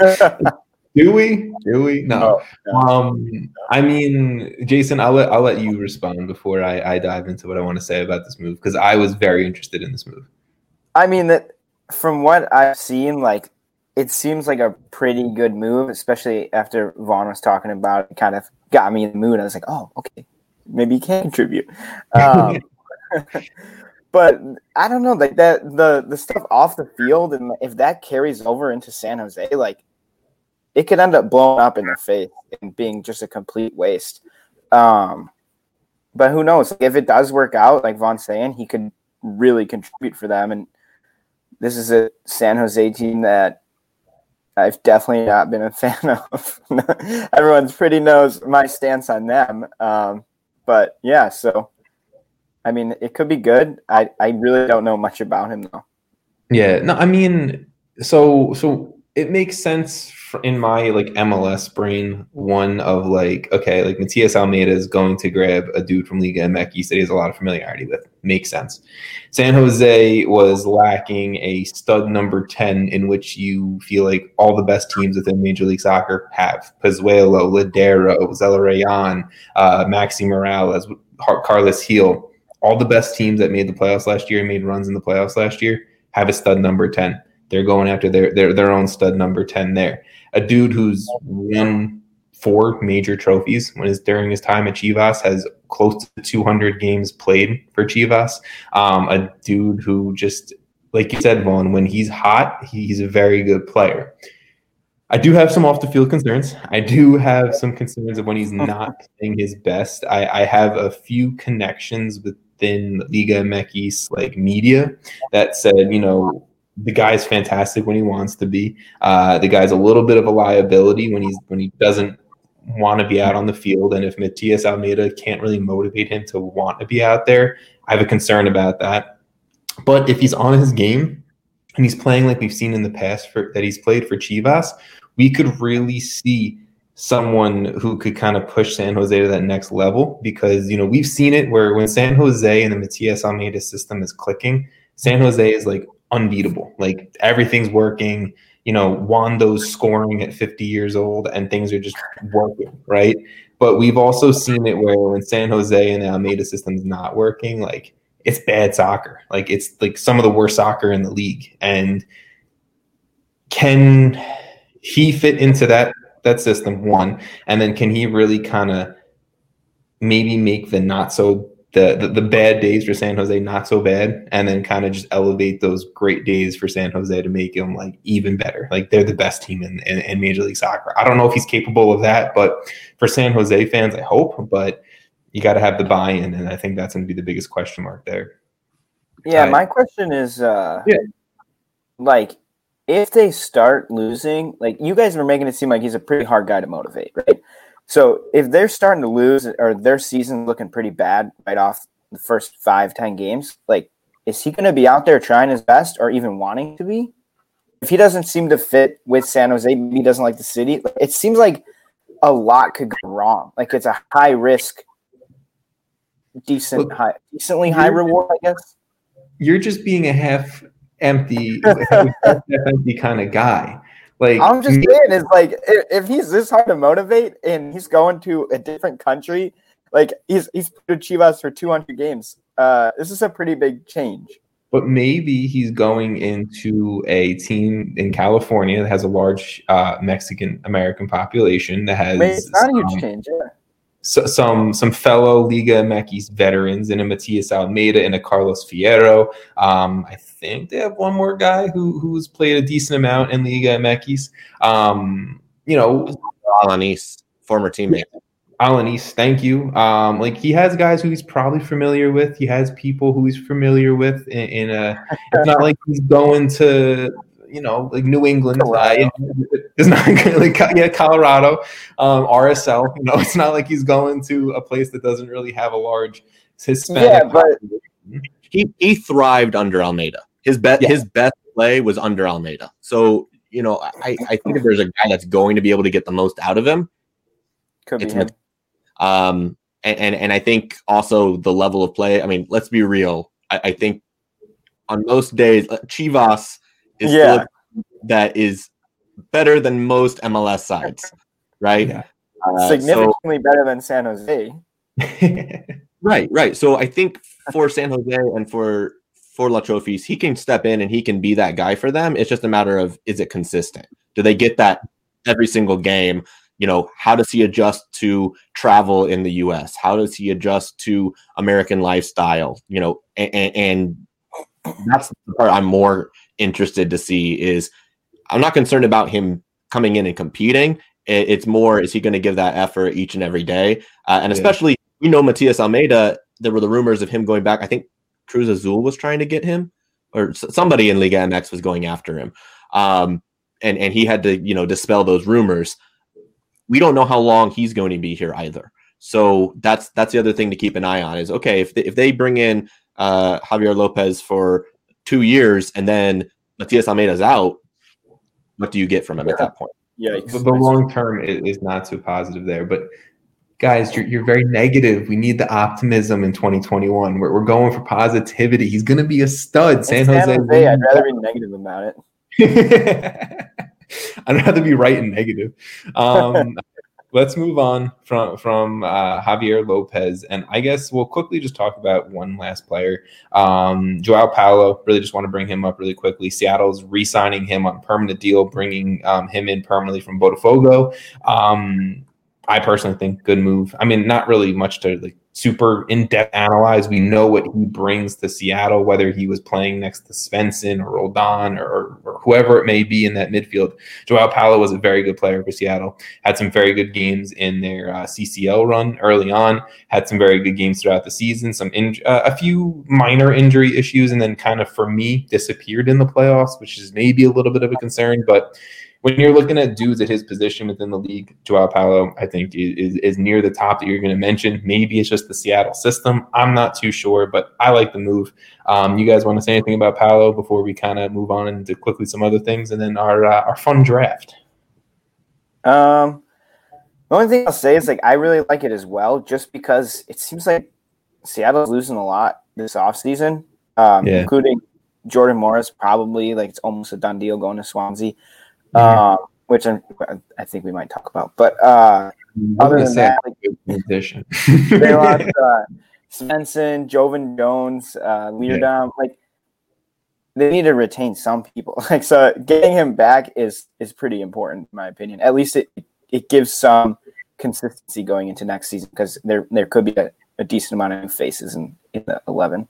Do we? Do we? No. no, no um, I mean, Jason, I'll let I'll let you respond before I, I dive into what I want to say about this move because I was very interested in this move. I mean that from what I've seen, like it seems like a pretty good move, especially after Vaughn was talking about it. Kind of got me in the mood. I was like, oh, okay, maybe he can contribute. Um, but I don't know, like that the the stuff off the field, and if that carries over into San Jose, like it could end up blowing up in their face and being just a complete waste. Um, but who knows? If it does work out, like Von saying, he could really contribute for them. And this is a San Jose team that I've definitely not been a fan of. Everyone's pretty knows my stance on them. Um, but yeah, so I mean, it could be good. I, I really don't know much about him though. Yeah, no, I mean, so so it makes sense in my like MLS brain, one of like, okay, like Matias Almeyda is going to grab a dude from Liga MX that he has a lot of familiarity with. Makes sense. San Jose was lacking a stud number 10 in which you feel like all the best teams within Major League Soccer have. Pozuelo, Lodeiro, Zelarayan, uh, Maxi Moralez, Carles Gil. All the best teams that made the playoffs last year and made runs in the playoffs last year have a stud number 10. They're going after their, their, their own stud number 10 there a dude who's won four major trophies when his during his time at Chivas has close to 200 games played for Chivas. Um, a dude who just like you said, Vaughn, when he's hot, he's a very good player. I do have some off the field concerns. I do have some concerns of when he's not playing his best. I, I have a few connections within Liga MX like media that said, you know, the guy's fantastic when he wants to be. Uh, the guy's a little bit of a liability when he's when he doesn't want to be out on the field. And if Matias Almeyda can't really motivate him to want to be out there, I have a concern about that. But if he's on his game and he's playing like we've seen in the past for that he's played for Chivas, we could really see someone who could kind of push San Jose to that next level because you know we've seen it where when San Jose and the Matias Almeyda system is clicking, San Jose is like unbeatable. Like everything's working. You know, Wondo's scoring at 50 years old and things are just working, right? But we've also seen it where when San Jose and the Almeyda system's not working, like it's bad soccer. Like it's like some of the worst soccer in the league. And can he fit into that that system? One, and then can he really kind of maybe make the not so the, the, the bad days for San Jose not so bad, and then kind of just elevate those great days for San Jose to make them like even better. Like they're the best team in, in, in Major League Soccer. I don't know if he's capable of that, but for San Jose fans, I hope. But you got to have the buy-in, and I think that's going to be the biggest question mark there. Yeah, my question is, uh, yeah. like, if they start losing, like you guys are making it seem like he's a pretty hard guy to motivate, right? So if they're starting to lose or their season's looking pretty bad right off the first five, ten games, like is he going to be out there trying his best or even wanting to be? If he doesn't seem to fit with San Jose, maybe he doesn't like the city. It seems like a lot could go wrong. Like it's a high risk, decent, high, decently high reward, I guess. You're just being a half empty, half empty kind of guy. Like I'm just saying, it's like if, if, he's this hard to motivate and he's going to a different country, like he's he's put Chivas for 200 games. Uh, this is a pretty big change. But maybe he's going into a team in California that has a large uh, Mexican American population that has. Maybe it's not a huge um, change, yeah so, some some fellow Liga MX veterans in a Matias Almeyda and a Carlos Fierro. Um, I think they have one more guy who who's played a decent amount in Liga MX. Um, you know, Alanis, former teammate. Alanis, thank you. Um, like he has guys who he's probably familiar with. He has people who he's familiar with in, in a. It's not like he's going to you know, like New England. Uh, it's not like yeah, Colorado, um, RSL. You know, it's not like he's going to a place that doesn't really have a large Hispanic. Yeah, but he he thrived under Almeyda. His best yeah. his best play was under Almeyda. So you know, I I think if there's a guy that's going to be able to get the most out of him, could be him. Um, and, and and I think also the level of play. I mean, let's be real. I, I think on most days, uh, Chivas is yeah. that is better than most MLS sides, right? Yeah. Uh, Significantly so, better than San Jose. right, right. So I think for San Jose and for for La Chofis, he can step in and he can be that guy for them. It's just a matter of is it consistent? Do they get that every single game? You know, how does he adjust to travel in the US? How does he adjust to American lifestyle? You know, and, and that's the part I'm more interested to see is I'm not concerned about him coming in and competing. It's more, is he going to give that effort each and every day? Uh, and especially, you know, Matias Almeyda. there were the rumors of him going back. I think Cruz Azul was trying to get him, or somebody in Liga MX was going after him. Um, and, and he had to, you know, dispel those rumors. We don't know how long he's going to be here either. So that's that's the other thing to keep an eye on is okay if they, if they bring in uh, Javier Lopez for two years and then Matias Almeyda's out, what do you get from him yeah. at that point? Yeah, the, the long term is, is, not too positive there. But guys, you're, you're very negative. We need the optimism in 2021. We're, we're going for positivity. He's going to be a stud. San, San Jose. Jose I'd rather be negative about it. I'd rather be right and negative. Um, let's move on from from uh, Javier Lopez, and I guess we'll quickly just talk about one last player, um, Joao Paulo. Really, just want to bring him up really quickly. Seattle's re-signing him on permanent deal, bringing um, him in permanently from Botafogo. Um, I personally think good move. I mean, not really much to like super in-depth analyze. We know what he brings to Seattle, whether he was playing next to Svensson or Roldan or, or whoever it may be in that midfield. Joao Paulo was a very good player for Seattle. Had some very good games in their uh, CCL run early on. Had some very good games throughout the season. Some in, uh, a few minor injury issues, and then kind of for me disappeared in the playoffs, which is maybe a little bit of a concern, but when you're looking at dudes at his position within the league, Joao Paulo, I think is, is near the top that you're going to mention. Maybe it's just the Seattle system. I'm not too sure, but I like the move. Um, you guys want to say anything about Paulo before we kind of move on into quickly some other things, and then our uh, our fun draft. Um, the only thing I'll say is like I really like it as well, just because it seems like Seattle's losing a lot this offseason, um, yeah. including Jordan Morris. Probably like it's almost a done deal going to Swansea uh, which I'm, i think we might talk about. But uh, other than that, like, addition. they lost uh, Svensson, Joevin Jones, uh, Leerdam. Yeah. Like they need to retain some people. Like so, getting him back is is pretty important in my opinion. At least it it gives some consistency going into next season because there there could be a, a decent amount of new faces in, in the eleven.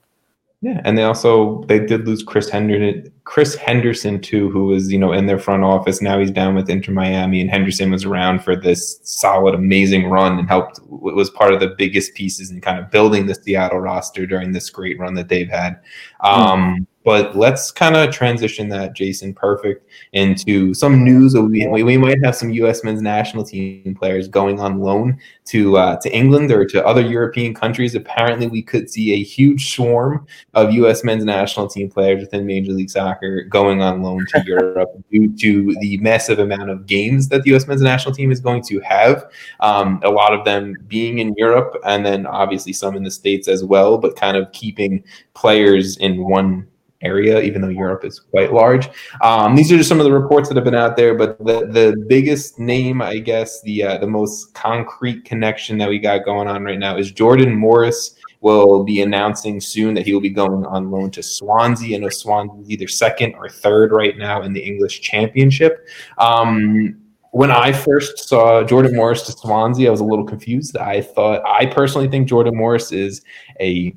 Yeah, and they also they did lose Chris Henderson, Chris Henderson too, who was you know in their front office. Now he's down with Inter Miami, and Henderson was around for this solid, amazing run and helped was part of the biggest pieces in kind of building the Seattle roster during this great run that they've had. Um, mm. But let's kind of transition that, Jason, perfect, into some news. We, we might have some U.S. men's national team players going on loan to uh, to England or to other European countries. Apparently, we could see a huge swarm of U.S. men's national team players within Major League Soccer going on loan to Europe due to the massive amount of games that the U.S. men's national team is going to have. Um, a lot of them being in Europe, and then obviously some in the States as well, but kind of keeping players in one area, even though Europe is quite large. Um, these are just some of the reports that have been out there, but the the biggest name, I guess, the uh, the most concrete connection that we got going on right now is Jordan Morris. Will be announcing soon that he will be going on loan to Swansea. Know Swansea either second or third right now in the English Championship. Um, when I first saw Jordan Morris to Swansea, I was a little confused. I thought I personally think Jordan Morris is a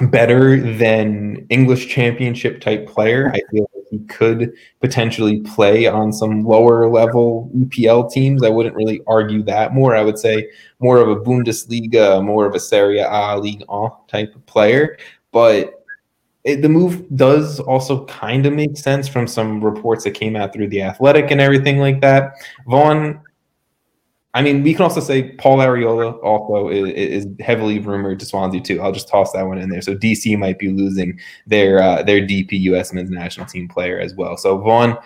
better than English championship type player. I feel like he could potentially play on some lower level EPL teams. I wouldn't really argue that more. I would say more of a Bundesliga, more of a Serie A League off type of player. But it, the move does also kind of make sense from some reports that came out through the Athletic and everything like that. Vaughn, I mean, we can also say Paul Arriola also is, is, heavily rumored to Swansea too. I'll just toss that one in there. So DC might be losing their uh, their DP US men's national team player as well. So Vaughn,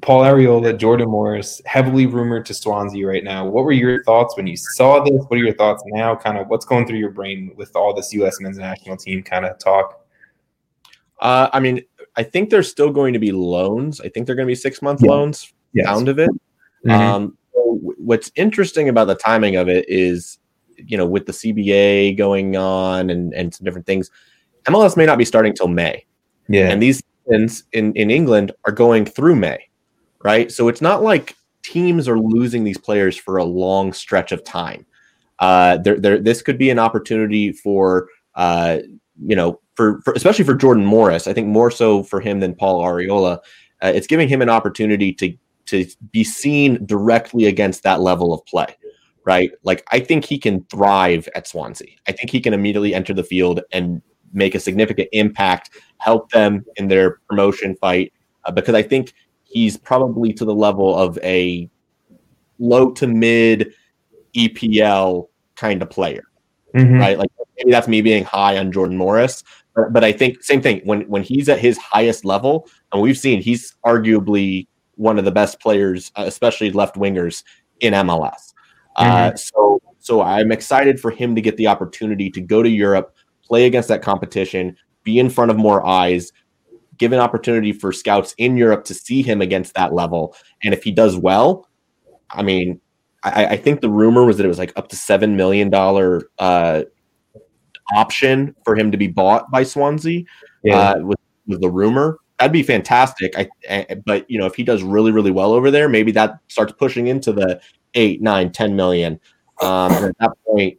Paul Arriola, Jordan Morris, heavily rumored to Swansea right now. What were your thoughts when you saw this? What are your thoughts now? Kind of what's going through your brain with all this US men's national team kind of talk? Uh, I mean, I think there's still going to be loans. I think they're going to be six month loans. Yes. Sound of it. Mm-hmm. Um, what's interesting about the timing of it is, you know, with the CBA going on and and some different things, MLS may not be starting till May. Yeah, and these in in England are going through May, right? So it's not like teams are losing these players for a long stretch of time. Uh, there, there, this could be an opportunity for, uh, you know, for, for especially for Jordan Morris. I think more so for him than Paul Arriola. Uh, it's giving him an opportunity to to be seen directly against that level of play, right? Like I think he can thrive at Swansea. I think he can immediately enter the field and make a significant impact, help them in their promotion fight, uh, because I think he's probably to the level of a low to mid EPL kind of player, mm-hmm. right? Like maybe that's me being high on Jordan Morris, but, but I think same thing when when he's at his highest level, and we've seen he's arguably one of the best players, uh, especially left wingers in MLS. Uh, mm-hmm. Uh, so, so I'm excited for him to get the opportunity to go to Europe, play against that competition, be in front of more eyes, give an opportunity for scouts in Europe to see him against that level. And if he does well, I mean, I, I think the rumor was that it was like up to seven million dollar uh, option for him to be bought by Swansea. Yeah. Uh, was, was the rumor that'd be fantastic. I, I, but you know, if he does really, really well over there, maybe that starts pushing into the eight, nine, ten million. Um, and at that point,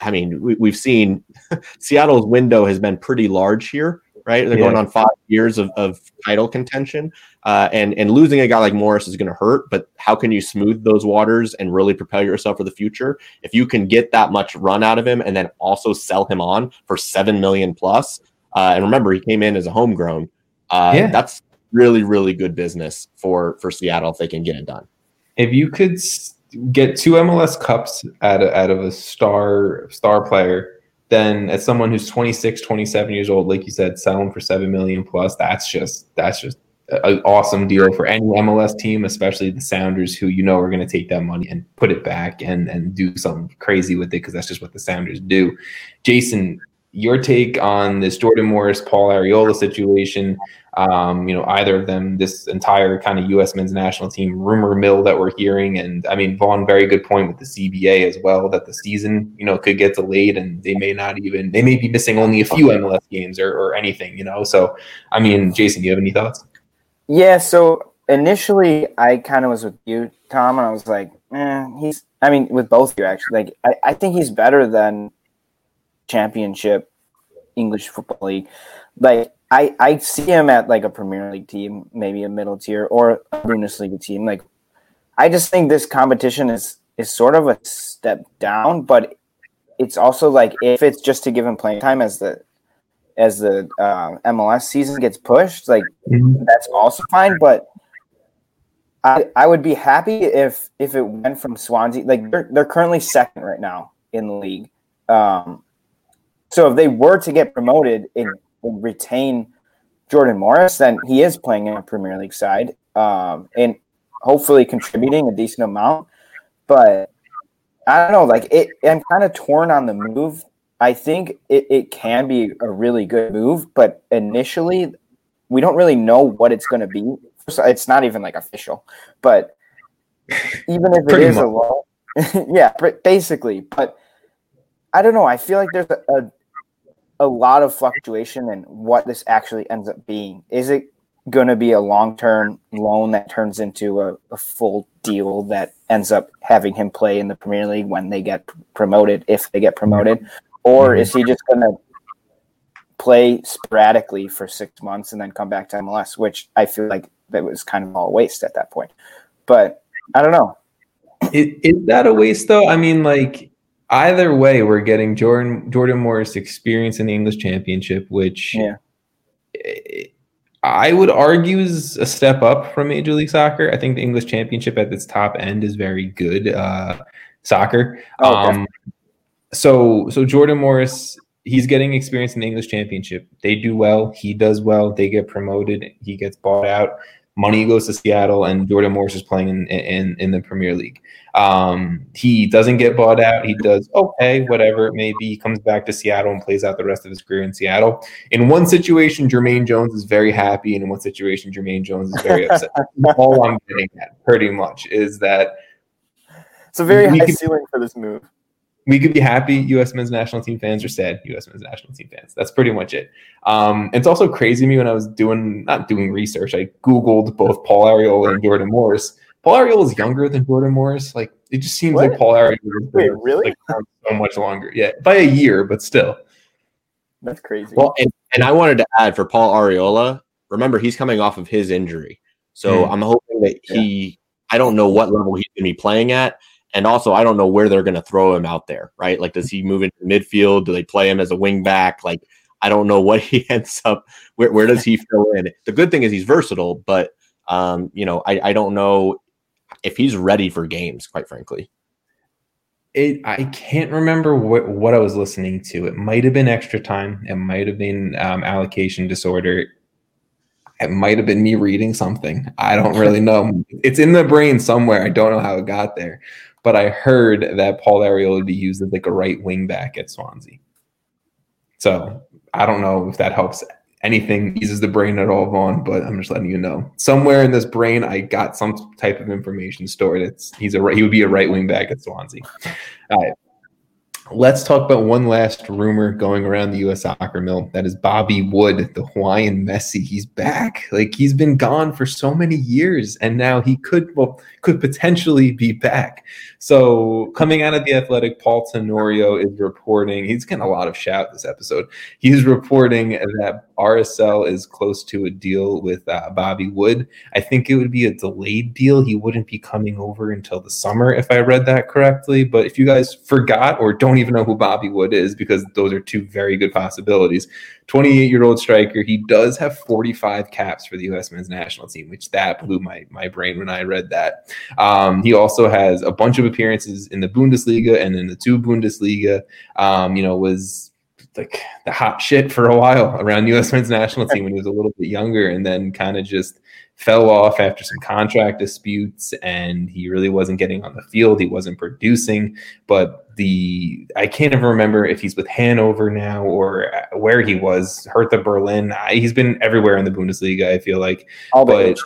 I mean, we, have seen Seattle's window has been pretty large here, right? They're yeah. going on five years of, of title contention, uh, and and losing a guy like Morris is going to hurt. But how can you smooth those waters and really propel yourself for the future? If you can get that much run out of him, and then also sell him on for seven million plus, uh, and remember he came in as a homegrown. Uh, yeah. that's really really good business for for Seattle if they can get it done. If you could get two MLS Cups out of, out of a star star player, then as someone who's 26, 27 years old, like you said, selling for seven million plus, that's just that's just an awesome deal for any MLS team, especially the Sounders, who you know are going to take that money and put it back and and do something crazy with it because that's just what the Sounders do. Jason, your take on this Jordan Morris Paul Arriola situation? Um, you know, either of them, this entire kind of U.S. men's national team rumor mill that we're hearing, and I mean, Vaughn, very good point with the CBA as well that the season, you know, could get delayed, and they may not even, they may be missing only a few MLS games or, or anything, you know. So, I mean, Jason, do you have any thoughts? Yeah. So initially, I kind of was with you, Tom, and I was like, eh, he's. I mean, with both of you actually, like I, I think he's better than championship English football league. Like I, I see him at like a Premier League team, maybe a middle tier or a Bundesliga team. Like, I just think this competition is is sort of a step down, but it's also like if it's just to give him playing time as the as the uh, MLS season gets pushed, like mm-hmm. that's also fine. But I I would be happy if if it went from Swansea, like they're they're currently second right now in the league. Um, so if they were to get promoted and, and retain Jordan Morris, then he is playing in a Premier League side um, and hopefully contributing a decent amount. But I don't know, like it, I'm kind of torn on the move. I think it, it can be a really good move, but initially we don't really know what it's going to be. It's not even like official, but even if it is much. a low, yeah, basically. But I don't know. I feel like there's a, a, a lot of fluctuation in what this actually ends up being. Is it going to be a long term loan that turns into a, a, full deal that ends up having him play in the Premier League when they get promoted, if they get promoted? Or is he just going to play sporadically for six months and then come back to MLS, which I feel like that was kind of all waste at that point. But I don't know. Is, is that a waste though? I mean, like either way, we're getting Jordan Jordan Morris experience in the English Championship, which yeah. I would argue is a step up from Major League Soccer. I think the English Championship at its top end is very good uh, soccer. Oh, okay. um, so so Jordan Morris, he's getting experience in the English Championship. They do well, he does well. They get promoted, he gets bought out money goes to Seattle, and Jordan Morris is playing in in, in the Premier League. Um, he doesn't get bought out. He does okay, whatever it may be. He comes back to Seattle and plays out the rest of his career in Seattle. In one situation, Jermaine Jones is very happy, and in one situation, Jermaine Jones is very upset. All I'm getting at, pretty much, is that it's a very high ceiling for this move we could be happy U.S. men's national team fans or sad U.S. men's national team fans. That's pretty much it. Um, it's also crazy to me when I was doing not doing research. I googled both Paul Arriola and Jordan Morris. Paul Arriola is younger than Jordan Morris. Like it just seems what? like Paul Arriola is Wait, really like, so much longer. Yeah, by a year, but still. That's crazy. Well, and, and I wanted to add for Paul Arriola. Remember, he's coming off of his injury, so mm. I'm hoping that he. Yeah. I don't know what level he's going to be playing at and also, I don't know where they're going to throw him out there, right? Like, does he move into midfield? Do they play him as a wing back? Like, I don't know what he ends up. Where, where does he fill in? The good thing is he's versatile, but um, you know, I, I don't know if he's ready for games. Quite frankly, it. I can't remember what what I was listening to. It might have been extra time. It might have been um, allocation disorder. It might have been me reading something. I don't really know. It's in the brain somewhere. I don't know how it got there but I heard that Paul Arriola would be used as like a right wing back at Swansea. So I don't know if that helps anything, eases the brain at all, Vaughn, but I'm just letting you know. Somewhere in this brain, I got some type of information stored. It's he's a he would be a right wing back at Swansea. All right. Let's talk about one last rumor going around the U.S. soccer mill. That is Bobby Wood, the Hawaiian Messi. He's back. Like he's been gone for so many years, and now he could well could potentially be back. So coming out of the Athletic, Paul Tenorio is reporting. He's getting a lot of shout this episode. He's reporting that RSL is close to a deal with uh, Bobby Wood. I think it would be a delayed deal. He wouldn't be coming over until the summer, if I read that correctly. But if you guys forgot or don't even know who Bobby Wood is, because those are two very good possibilities, 28 year old striker. He does have 45 caps for the U.S. men's national team, which that blew my, my brain when I read that. Um, he also has a bunch of appearances in the Bundesliga and in the two Bundesliga. Um, you know, was like the hot shit for a while around U.S. men's national team when he was a little bit younger, and then kind of just fell off after some contract disputes, and he really wasn't getting on the field. He wasn't producing, but the I can't even remember if he's with Hanover now or uh, where he was. Hertha Berlin. He's been everywhere in the Bundesliga. I feel like all the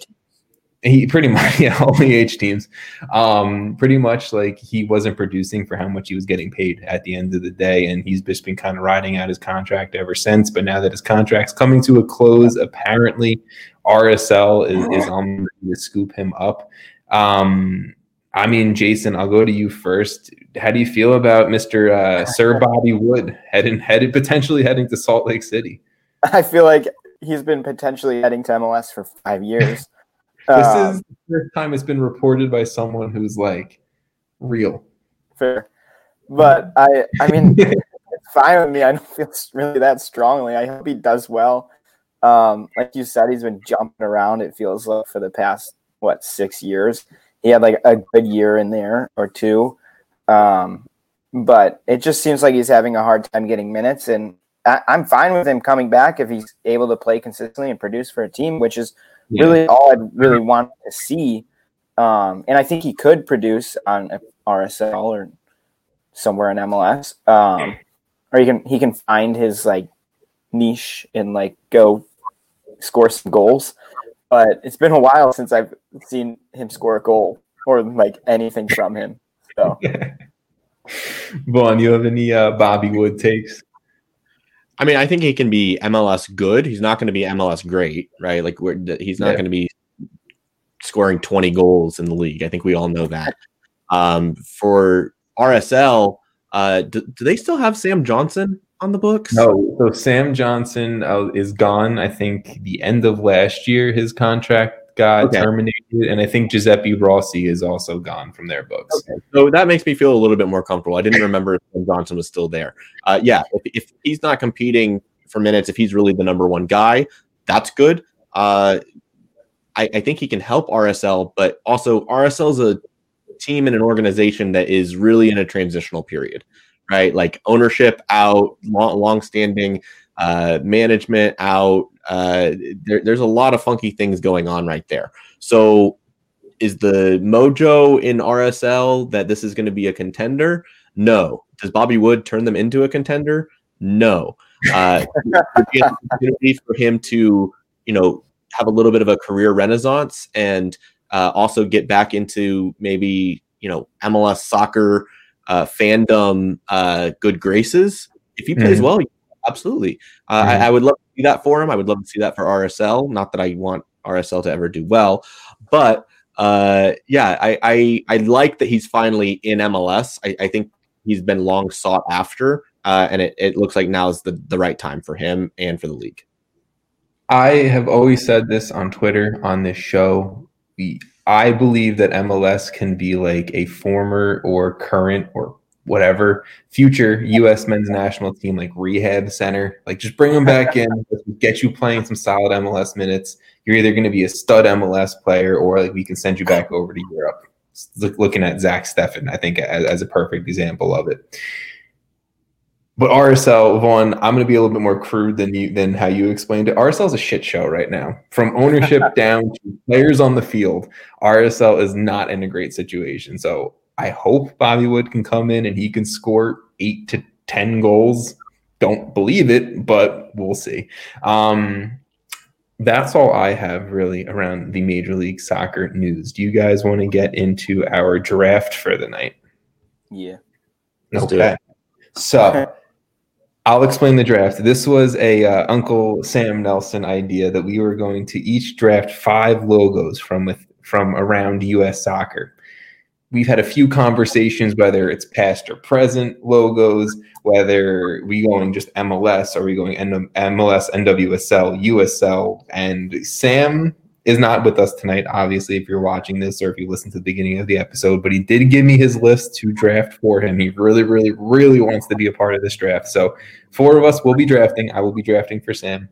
he pretty much yeah the H teams. Um pretty much like he wasn't producing for how much he was getting paid at the end of the day and he's just been kind of riding out his contract ever since. But now that his contract's coming to a close apparently RSL is, is on to scoop him up. Um I mean Jason I'll go to you first. How do you feel about Mr. Uh, Sir Bobby Wood heading headed potentially heading to Salt Lake City? I feel like he's been potentially heading to MLS for 5 years this um, is the first time it's been reported by someone who's like real. Fair. But I I mean it's fine with me. I don't feel really that strongly. I hope he does well. Um, like you said, he's been jumping around, it feels like for the past what six years. He had like a good year in there or two. Um, but it just seems like he's having a hard time getting minutes and I, I'm fine with him coming back if he's able to play consistently and produce for a team, which is yeah. really all I really want to see. Um, and I think he could produce on RSL or somewhere in MLS. Um, or he can he can find his like niche and like go score some goals. But it's been a while since I've seen him score a goal or like anything from him. So, Vaughn, you have any uh, Bobby Wood takes? I mean, I think he can be MLS good. He's not going to be MLS great, right? Like he's not yeah. going to be scoring 20 goals in the league. I think we all know that. Um, for RSL, uh, do, do, they still have Sam Johnson on the books? No. So Sam Johnson uh, is gone. I think the end of last year, his contract got okay. terminated, and I think Giuseppe Rossi is also gone from their books. Okay. So that makes me feel a little bit more comfortable. I didn't remember if Johnson was still there. Uh, yeah, if, if, he's not competing for minutes, if he's really the number one guy, that's good. Uh, I, I think he can help RSL, but also RSL is a team and an organization that is really in a transitional period, right? Like ownership out, long, long-standing uh, management out. Uh, there, there's a lot of funky things going on right there. So, is the mojo in RSL that this is going to be a contender? No. Does Bobby Wood turn them into a contender? No. Uh, opportunity for him to, you know, have a little bit of a career renaissance and uh, also get back into maybe you know MLS soccer uh, fandom uh, good graces. If he plays mm-hmm. well, absolutely. Uh, mm-hmm. I, I, would love to see that for him. I would love to see that for RSL. Not that I want RSL to ever do well, but uh, yeah, I, I, I like that he's finally in MLS. I, I think he's been long sought after, uh, and it, it looks like now is the, the right time for him and for the league. I have always said this on Twitter on this show. I believe that MLS can be like a former or current or whatever future U.S. men's national team like rehab center. Like just bring them back in, get you playing some solid MLS minutes. You're either going to be a stud MLS player or like we can send you back over to Europe. Look, looking at Zach Steffen, I think as, as a perfect example of it. But RSL, Vaughn, I'm going to be a little bit more crude than you than how you explained it. RSL is a shit show right now, from ownership down to players on the field. RSL is not in a great situation. So I hope Bobby Wood can come in and he can score eight to 10 goals. Don't believe it, but we'll see. Um, that's all I have really around the Major League Soccer news. Do you guys want to get into our draft for the night? Yeah. Okay. So I'll explain the draft. This was a uh, Uncle Sam Nelson idea that we were going to each draft five logos from with from around U.S. soccer. We've had a few conversations whether it's past or present logos, whether we going just MLS or we going MLS, NWSL, USL, and Sam is not with us tonight, obviously, if you're watching this or if you listen to the beginning of the episode, but he did give me his list to draft for him. He really, really, really wants to be a part of this draft. So, four of us will be drafting. I will be drafting for Sam.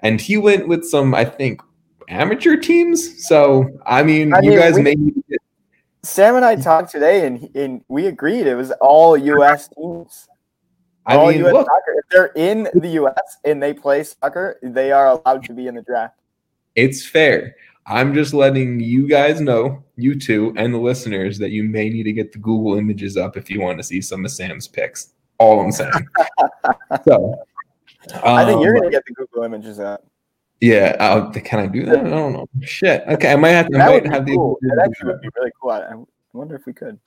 And he went with some, I think, amateur teams. So, I mean, I you mean, guys we, may. Sam and I talked today and, and we agreed it was all U.S. teams. All I mean, US look, soccer. If they're in the U.S. and they play soccer, they are allowed to be in the draft. It's fair. I'm just letting you guys know, you two and the listeners, that you may need to get the Google images up if you want to see some of Sam's picks. All I'm saying. so, um, I think you're gonna um, get the Google images up. Yeah, uh, can I do that? I don't know. Shit. Okay, I might have to. I might have cool. the. That actually would be really cool. I wonder if we could.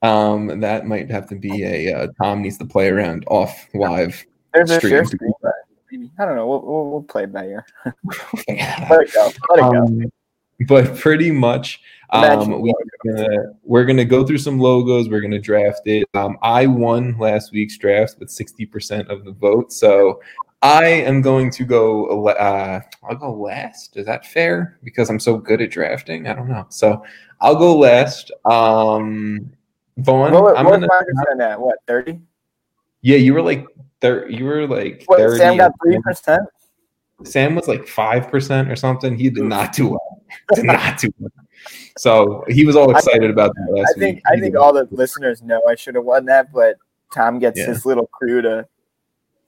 Um, that might have to be a uh, Tom needs to play around off live. There's a share screen, maybe. I don't know. We'll, we'll, we'll play it by ear. Let it go. Let it um, go. But pretty much, um, we, are gonna, we're gonna go through some logos. We're gonna draft it. Um, I won last week's draft with sixty percent of the vote, so I am going to go. Uh, I'll go last. Is that fair? Because I'm so good at drafting. I don't know. So I'll go last. Um, Vaughn, what, I'm gonna, at? What thirty? Yeah, you were like there. You were like what, 30 Sam got three percent. Sam was like five percent or something. He did not do well. did not do well. So he was all excited think, about that last I think week. I think all the listeners know I should have won that, but Tom gets yeah. his little crew to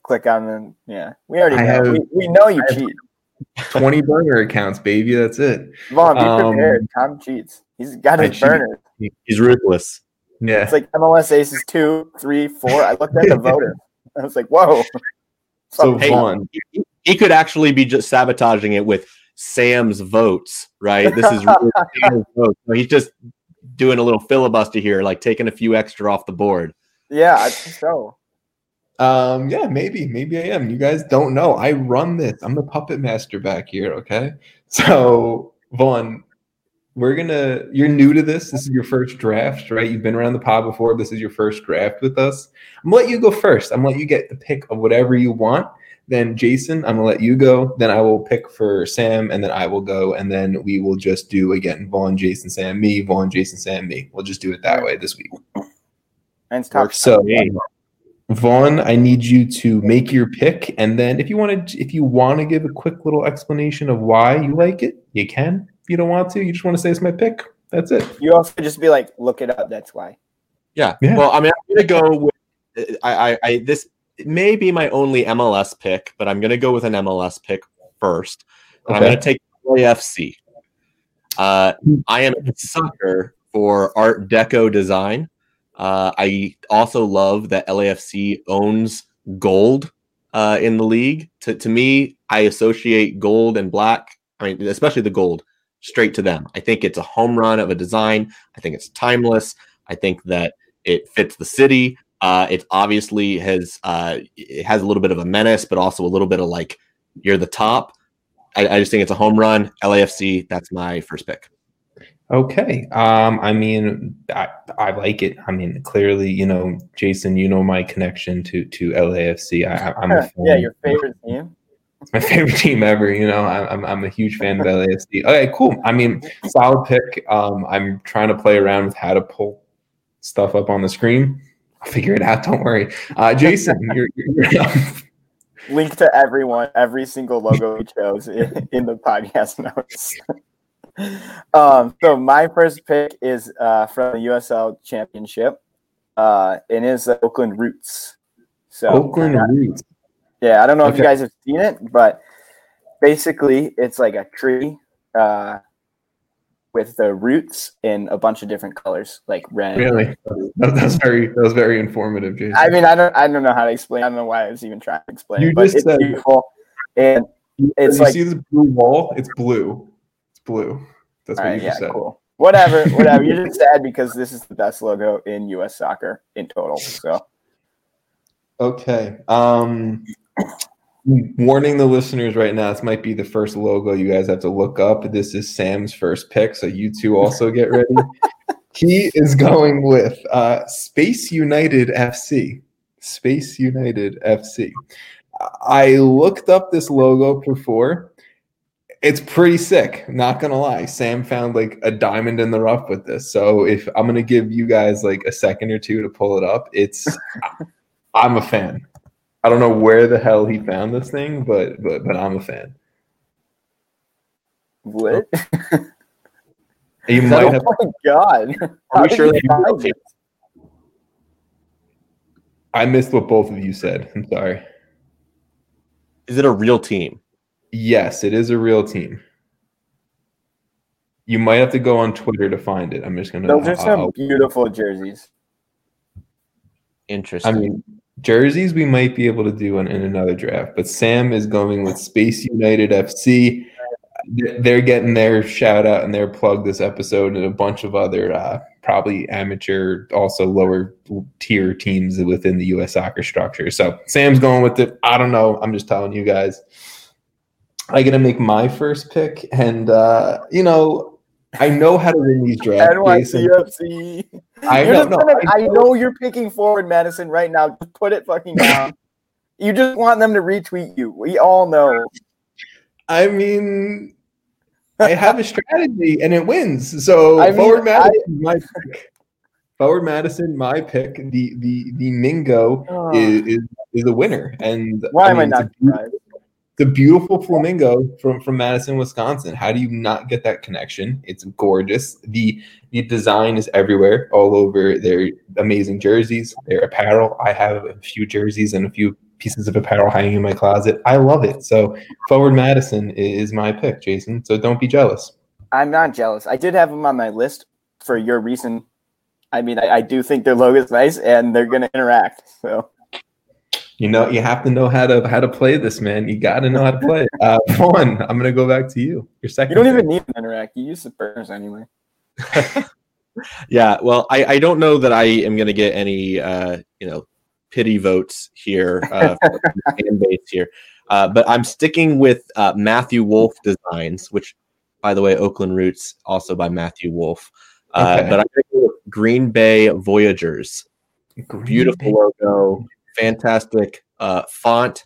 click on them. Yeah, we already know. Have, we, we, know you cheat. Twenty burner accounts, baby. That's it. Vaughn, be um, prepared. Tom cheats. He's got his burner. He's ruthless. Yeah. It's like MLS aces two, three, four. I looked at the voter. I was like, whoa. So hey, Vaughn. He, he, could actually be just sabotaging it with Sam's votes, right? This is really Sam's votes. So he's just doing a little filibuster here, like taking a few extra off the board. Yeah, I think so. Um, yeah, maybe, maybe I am. You guys don't know. I run this. I'm the puppet master back here. Okay. So Vaughn, we're gonna you're new to this this is your first draft right you've been around the pod before this is your first draft with us i'm gonna let you go first i'm gonna let you get the pick of whatever you want then jason i'm gonna let you go then i will pick for sam and then i will go and then we will just do again vaughn jason sam me vaughn jason sam me we'll just do it that way this week and talk so Vaughn, I need you to make your pick, and then if you want to, if you want to give a quick little explanation of why you like it, you can If you don't want to, you just want to say it's my pick. That's it. You also just be like, look it up. That's why. Yeah. yeah. Well, I mean, I'm gonna go with I, I, I this may be my only MLS pick, but I'm gonna go with an MLS pick first. Okay. I'm gonna take LAFC. Uh, I am a sucker for Art Deco design. Uh, I also love that LAFC owns gold uh, in the league. To, to me, I associate gold and black. I mean, especially the gold straight to them. I think it's a home run of a design. I think it's timeless. I think that it fits the city. Uh, it obviously has uh, it has a little bit of a menace, but also a little bit of like you're the top. I, I just think it's a home run. LAFC. That's my first pick. Okay. Um, I mean, I, I like it. I mean, clearly, you know, Jason, you know my connection to to LAFC. I, am a fan. yeah, your favorite team. It's my favorite team ever. You know, I'm I'm a huge fan of LAFC. Okay, cool. I mean, solid pick. Um, I'm trying to play around with how to pull stuff up on the screen. I'll figure it out. Don't worry. Uh, Jason, you're, you're, you're link to everyone, every single logo we chose in, in the podcast notes. um, so my first pick is uh, from the USL Championship, uh, and is the Oakland Roots. So Oakland Roots. Yeah, I don't know okay. if you guys have seen it, but basically it's like a tree uh, with the roots in a bunch of different colors, like red. Really, that, that's very that was very informative, Jason. I mean, I don't I don't know how to explain. I don't know why I was even trying to explain. You just it's said, beautiful, and it's you like see this blue wall. It's blue. It's blue. That's what right, you yeah, said. Cool. Whatever, whatever. You're just sad because this is the best logo in U.S. soccer in total. So Okay. Um, warning the listeners right now. This might be the first logo you guys have to look up. This is Sam's first pick, so you two also get ready. he is going with uh, Space United FC. Space United FC. I looked up this logo before. It's pretty sick, not gonna lie. Sam found like a diamond in the rough with this. So if I'm gonna give you guys like a second or two to pull it up, it's I'm a fan. I don't know where the hell he found this thing, but but but I'm a fan. What? Oh. You oh might oh have my god! Are we sure you that find it? I missed what both of you said. I'm sorry. is it a real team? Yes, it is a real team. You might have to go on Twitter to find it. I'm just gonna. Those are some I'll- beautiful jerseys. Interesting. I mean, jerseys we might be able to do in, in another draft, but Sam is going with Space United FC. They're getting their shout out and their plug this episode, and a bunch of other uh, probably amateur, also lower tier teams within the U.S. soccer structure. So Sam's going with it. I don't know. I'm just telling you guys. I get to make my first pick, and uh, you know, I know how to win these drafts. NYCFC. I know, no, gonna- I I know you're picking forward Madison right now. Just put it fucking down. you just want them to retweet you. We all know. I mean, I have a strategy and it wins. So I mean, forward Madison, my pick. Forward Madison, my pick. The the the Mingo is, is a winner, and why am I mean, it's not surprised? The beautiful flamingo from from Madison, Wisconsin. How do you not get that connection? It's gorgeous. the The design is everywhere, all over their amazing jerseys, their apparel. I have a few jerseys and a few pieces of apparel hanging in my closet. I love it. So forward Madison is my pick, Jason. So don't be jealous. I'm not jealous. I did have them on my list for your reason. I mean, I, I do think their logo is nice and they're going to interact. So You know, you have to know how to how to play this, man. You got to know how to play. it. Uh, Vaughn, I'm gonna go back to you. Your second. you don't even need to interact. You use the burners anyway. Yeah, well, I, I don't know that I am going to get any, uh, you know, pity votes here, uh, fan base here. Uh, but I'm sticking with uh, Matthew Wolf Designs, which, by the way, Oakland Roots, also by Matthew Wolf. Uh, Okay. But I'm going to go with Green Bay Voyagers. Green Beautiful logo, fantastic uh, font,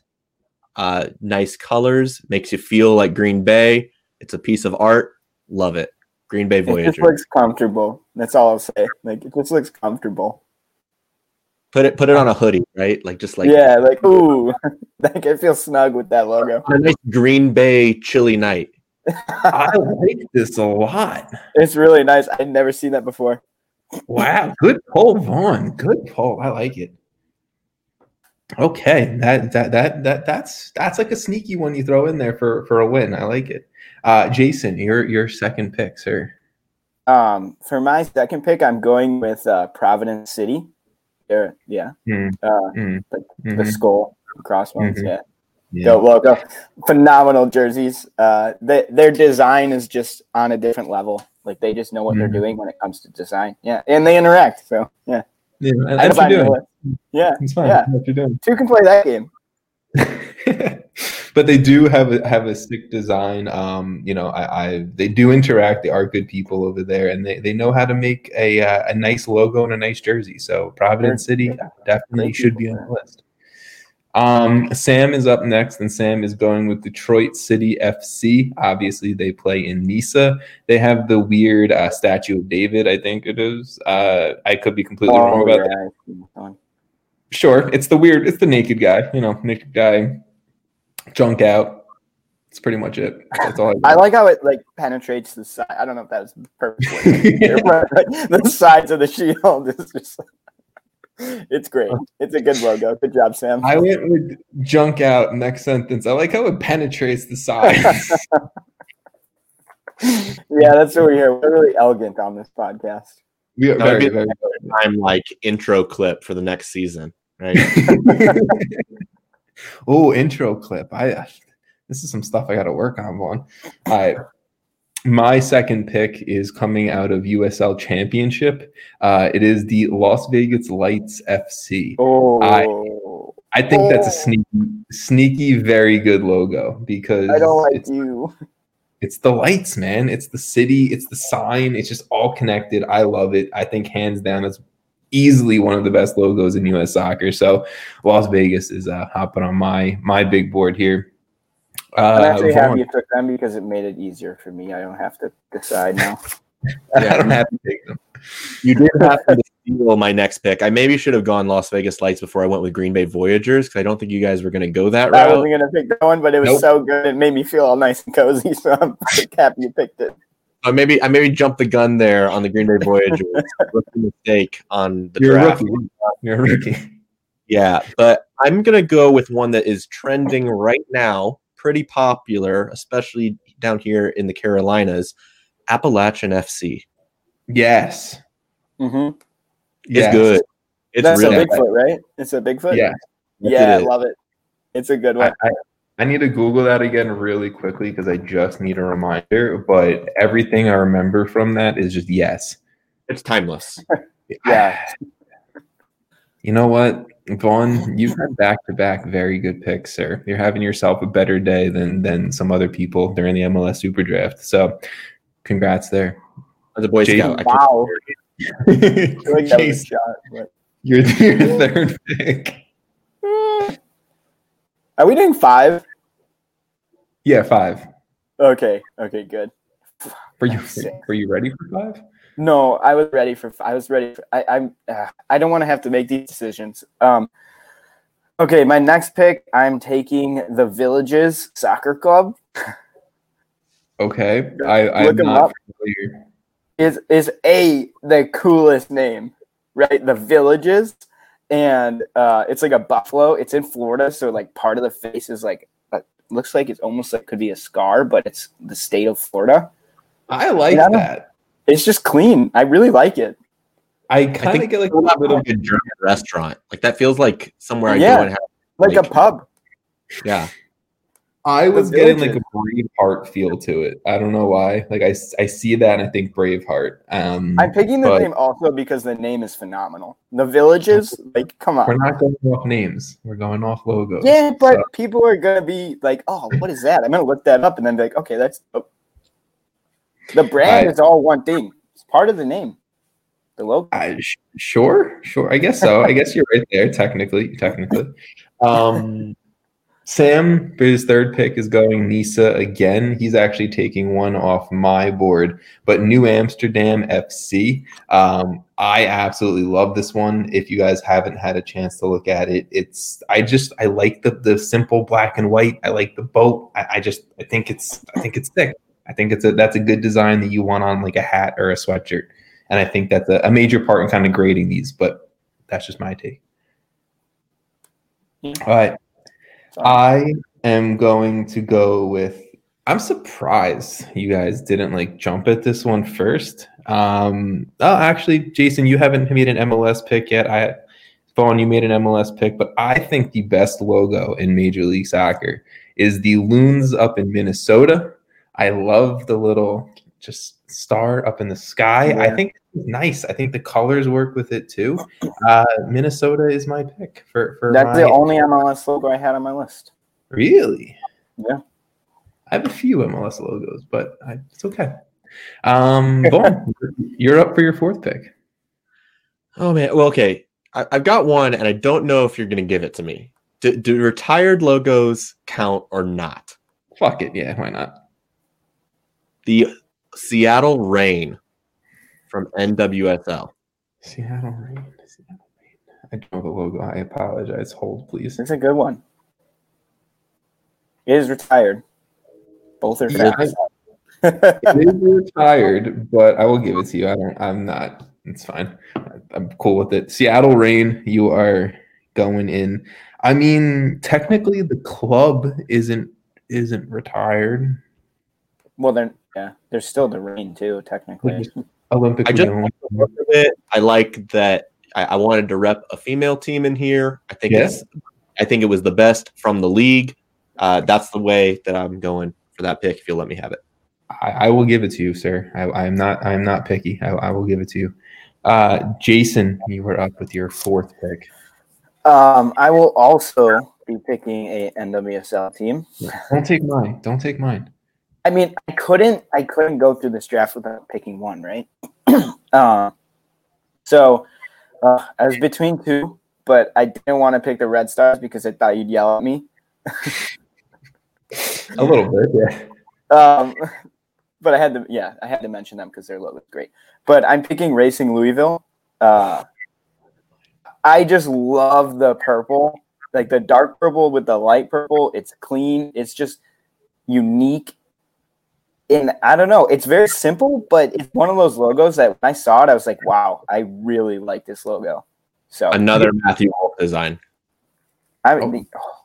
uh, nice colors, makes you feel like Green Bay. It's a piece of art. Love it. Green Bay Voyager. It just looks comfortable. That's all I'll say. Like it just looks comfortable. Put it put it on a hoodie, right? Like just like yeah, like ooh, like I feel snug with that logo. a nice Green Bay chilly night. I like this a lot. It's really nice. I'd never seen that before. Wow, good pull, Vaughn. Good pull. I like it. Okay, that that that that that's that's like a sneaky one you throw in there for for a win. I like it. Uh, Jason, your your second pick, sir. Um, for my second pick, I'm going with uh, Providence City. Yeah, Mm, uh, mm, the mhm, skull crossbones. Mhm. Yeah, yeah. go logo. Phenomenal jerseys. Uh, they, their design is just on a different level. Like they just know what they're Mhm. doing when it comes to design. Yeah, and they interact. So yeah, Yeah, I that's what you're doing. Yeah, It's fine. Yeah. That's what you're doing. two can play that game. but they do have a, have a sick design. Um, you know, I, I they do interact. They are good people over there, and they, they know how to make a uh, a nice logo and a nice jersey. So Providence City definitely Great should people, be on the list. Um, Sam is up next, and Sam is going with Detroit City FC. Obviously, they play in NISA. They have the weird uh, statue of David. I think it is. Uh, I could be completely wrong Oh, about yeah, that. I see that one. Sure, it's the weird. It's the naked guy. You know, naked guy, junk out. That's pretty much it. That's all. I like how it like penetrates the side. I don't know if that was perfect, Yeah. but like, the sides of the shield is just. It's great. It's a good logo. Good job, Sam. I went with junk out next sentence. I like how it penetrates the sides. yeah, that's what we hear. We're really elegant on this podcast. We are That very, very. I'm like intro clip for the next season, right? oh, intro clip. I this is some stuff I got to work on. One. All right. My second pick is coming out of USL Championship. Uh, it is the Las Vegas Lights FC. Oh, I think that's a sneaky, sneaky, very good logo because I don't like it's, you. it's the lights, man. It's the city. It's the sign. It's just all connected. I love it. I think hands down, it's easily one of the best logos in U.S. soccer. So Las Vegas is uh, hopping on my my big board here. I'm Uh, actually Vaughn, happy you took them because it made it easier for me. I don't have to decide now. I don't have to take them. You did have to steal my next pick. I maybe should have gone Las Vegas Lights before I went with Green Bay Voyagers because I don't think you guys were going to go that route. I wasn't gonna pick that one, but it was Nope. so good. It made me feel all nice and cozy. So I'm happy you picked it. I maybe I maybe jumped the gun there on the Green Bay Voyagers. Rookie mistake on the You're a draft. rookie. You're a rookie. Yeah, but I'm gonna go with one that is trending right now, pretty popular, especially down here in the Carolinas. Appalachian FC. Yes. Mm-hmm. It's Yes. good. It's That's really a Bigfoot, right? It's a Bigfoot. Yeah. Yes, yeah, I love it. It's a good I, one. I, I need to Google that again really quickly because I just need a reminder. But everything I remember from that is just yes. It's timeless. Yeah. You know what, Vaughn? You've had back to back very good picks, sir. You're having yourself a better day than than some other people during the MLS Super Draft. So, congrats there. As a Boy Jason- Scout, wow. Like that was a Jason, shot, but- you're your third pick. Are we doing five? Yeah, five. Okay. Okay. Good. Were you were you ready for five? No, I was ready for. I was ready. For, I, I'm. Uh, I don't want to have to make these decisions. Um. Okay, my next pick. I'm taking the Villages Soccer Club. Okay, I I'm Look 'em not up. familiar. Is is a the coolest name, right? The Villages, and uh, it's like a buffalo. It's in Florida, so like part of the face is like uh, looks like it's almost like could be a scar, but it's the state of Florida. I like that. It's just clean. I really like it. I I kind of think get like a a little good German restaurant. Like that feels like somewhere I Yeah. go and have. Like, Like- a pub. Yeah, I was The getting like a Villages. Braveheart feel to it. I don't know why. Like I, I see that and I think Braveheart. Um, I'm picking the but name also because the name is phenomenal. The villages, like, come on. We're not going off names. We're going off logos. Yeah, but So, people are gonna be like, "Oh, what is that?" I'm gonna look that up and then be like, "Okay, that's." Oh. The brand I- is all one thing. It's part of the name. The logo. I, sh- sure, sure. I guess so. I guess you're right there. Technically, technically. Um, Sam, for his third pick, is going NISA again. He's actually taking one off my board, but New Amsterdam FC. Um, I absolutely love this one. If you guys haven't had a chance to look at it, it's I just I like the the simple black and white. I like the boat. I, I just I think it's I think it's sick. I think it's a that's a good design that you want on like a hat or a sweatshirt. And I think that's a, a major part in kind of grading these, but that's just my take. Yeah. All right. So, I am going to go with. I'm surprised you guys didn't like jump at this one first. Um, oh, actually, Jason, you haven't made an MLS pick yet. I, Vaughn, you made an MLS pick, but I think the best logo in Major League Soccer is the loons up in Minnesota. I love the little just star up in the sky. I think it's nice. I think the colors work with it too. Uh, Minnesota is my pick for for that's my, the only MLS logo I had on my list. Really? Yeah. I have a few MLS logos, but I, it's okay. Um, Vaughn, you're up for your fourth pick. Oh man. Well, okay. I, I've got one, and I don't know if you're going to give it to me. Do, do retired logos count or not? Fuck it. Yeah, why not? The Seattle Reign from NWSL. Seattle Reign. Seattle Reign. I don't know the logo. I apologize. Hold, please. It's a good one. It is retired. Both are Yeah. It is retired, but I will give it to you. I don't. I'm not. It's fine. I- I'm cool with it. Seattle Reign. You are going in. I mean, technically, the club isn't isn't retired. well, they're yeah, there's still the rain too, technically. Olympique. I just- Lyon. Look at it. I like that. I, I wanted to rep a female team in here. I think Yeah. it's. I think it was the best from the league. Uh, that's the way that I'm going for that pick. If you'll let me have it. I, I will give it to you, sir. I, I'm not. I'm not picky. I, I will give it to you. Uh, Jason, you were up with your fourth pick. Um, I will also be picking a NWSL team. Don't take mine. Don't take mine. I mean, I couldn't. I couldn't go through this draft without picking one, right? uh, so uh, I was between two, but I didn't want to pick the Red Stars because I thought you'd yell at me. A little bit, yeah. Um, but I had to, yeah, I had to mention them because their logo is great. But I'm picking Racing Louisville. Uh, I just love the purple, like the dark purple with the light purple. It's clean. It's just unique. And I don't know, it's very simple, but it's one of those logos that when I saw it, I was like, wow, I really like this logo. So Another Matthew Wolf design. I oh. mean, oh.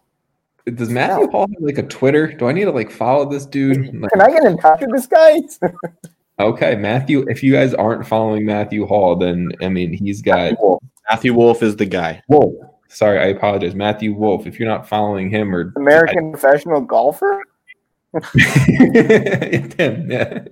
Does Matthew Hall have like a Twitter? Do I need to like follow this dude? Like, can I get in touch with this guy? okay, Matthew. If you guys aren't following Matthew Hall, then I mean he's got Matthew Wolf is the guy. Wolf. Sorry, I apologize, Matthew Wolf. If you're not following him or American professional golfer? Him, yeah.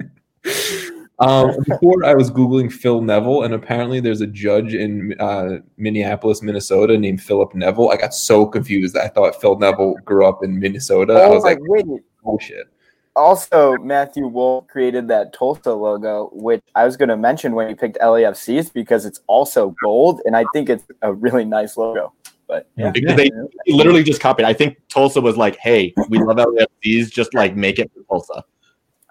Um, before I was googling Phil Neville, and apparently there's a judge in uh, Minneapolis, Minnesota, named Philip Neville. I got so confused. I thought Phil Neville grew up in Minnesota. I Oh was like, wait. oh shit. Also, Matthew Wolf created that Tulsa logo, which I was going to mention when you picked LAFCs because it's also gold, and I think it's a really nice logo. But yeah, Because they literally just copied. I think Tulsa was like, "Hey, we love LAFCs, just like make it for Tulsa."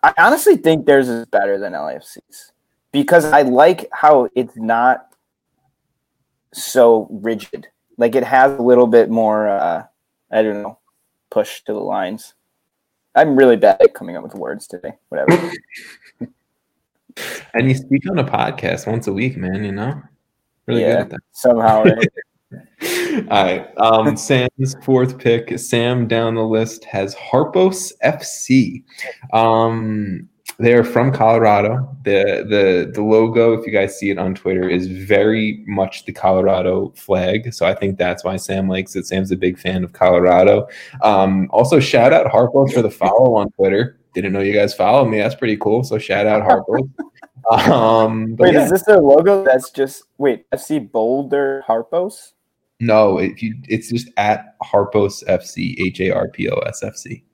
I honestly think theirs is better than LAFC's because I like how it's not so rigid. Like it has a little bit more, uh, I don't know, push to the lines. I'm really bad at coming up with words today. Whatever. And you speak on a podcast once a week, man. You know, really Yeah. good at that. Somehow, right? All right. Um, Sam's fourth pick. Sam down the list has Harpos FC. Um, they're from Colorado. The the the logo, if you guys see it on Twitter, is very much the Colorado flag. So I think that's why Sam likes it. Sam's a big fan of Colorado. Um, also, shout out Harpos for the follow on Twitter. Didn't know you guys follow me. That's pretty cool. So shout out Harpos. Um, Wait, yeah. is this their logo? That's just wait. FC Boulder Harpos. No, if you, it's just at Harpos FC, H A R P O S F C.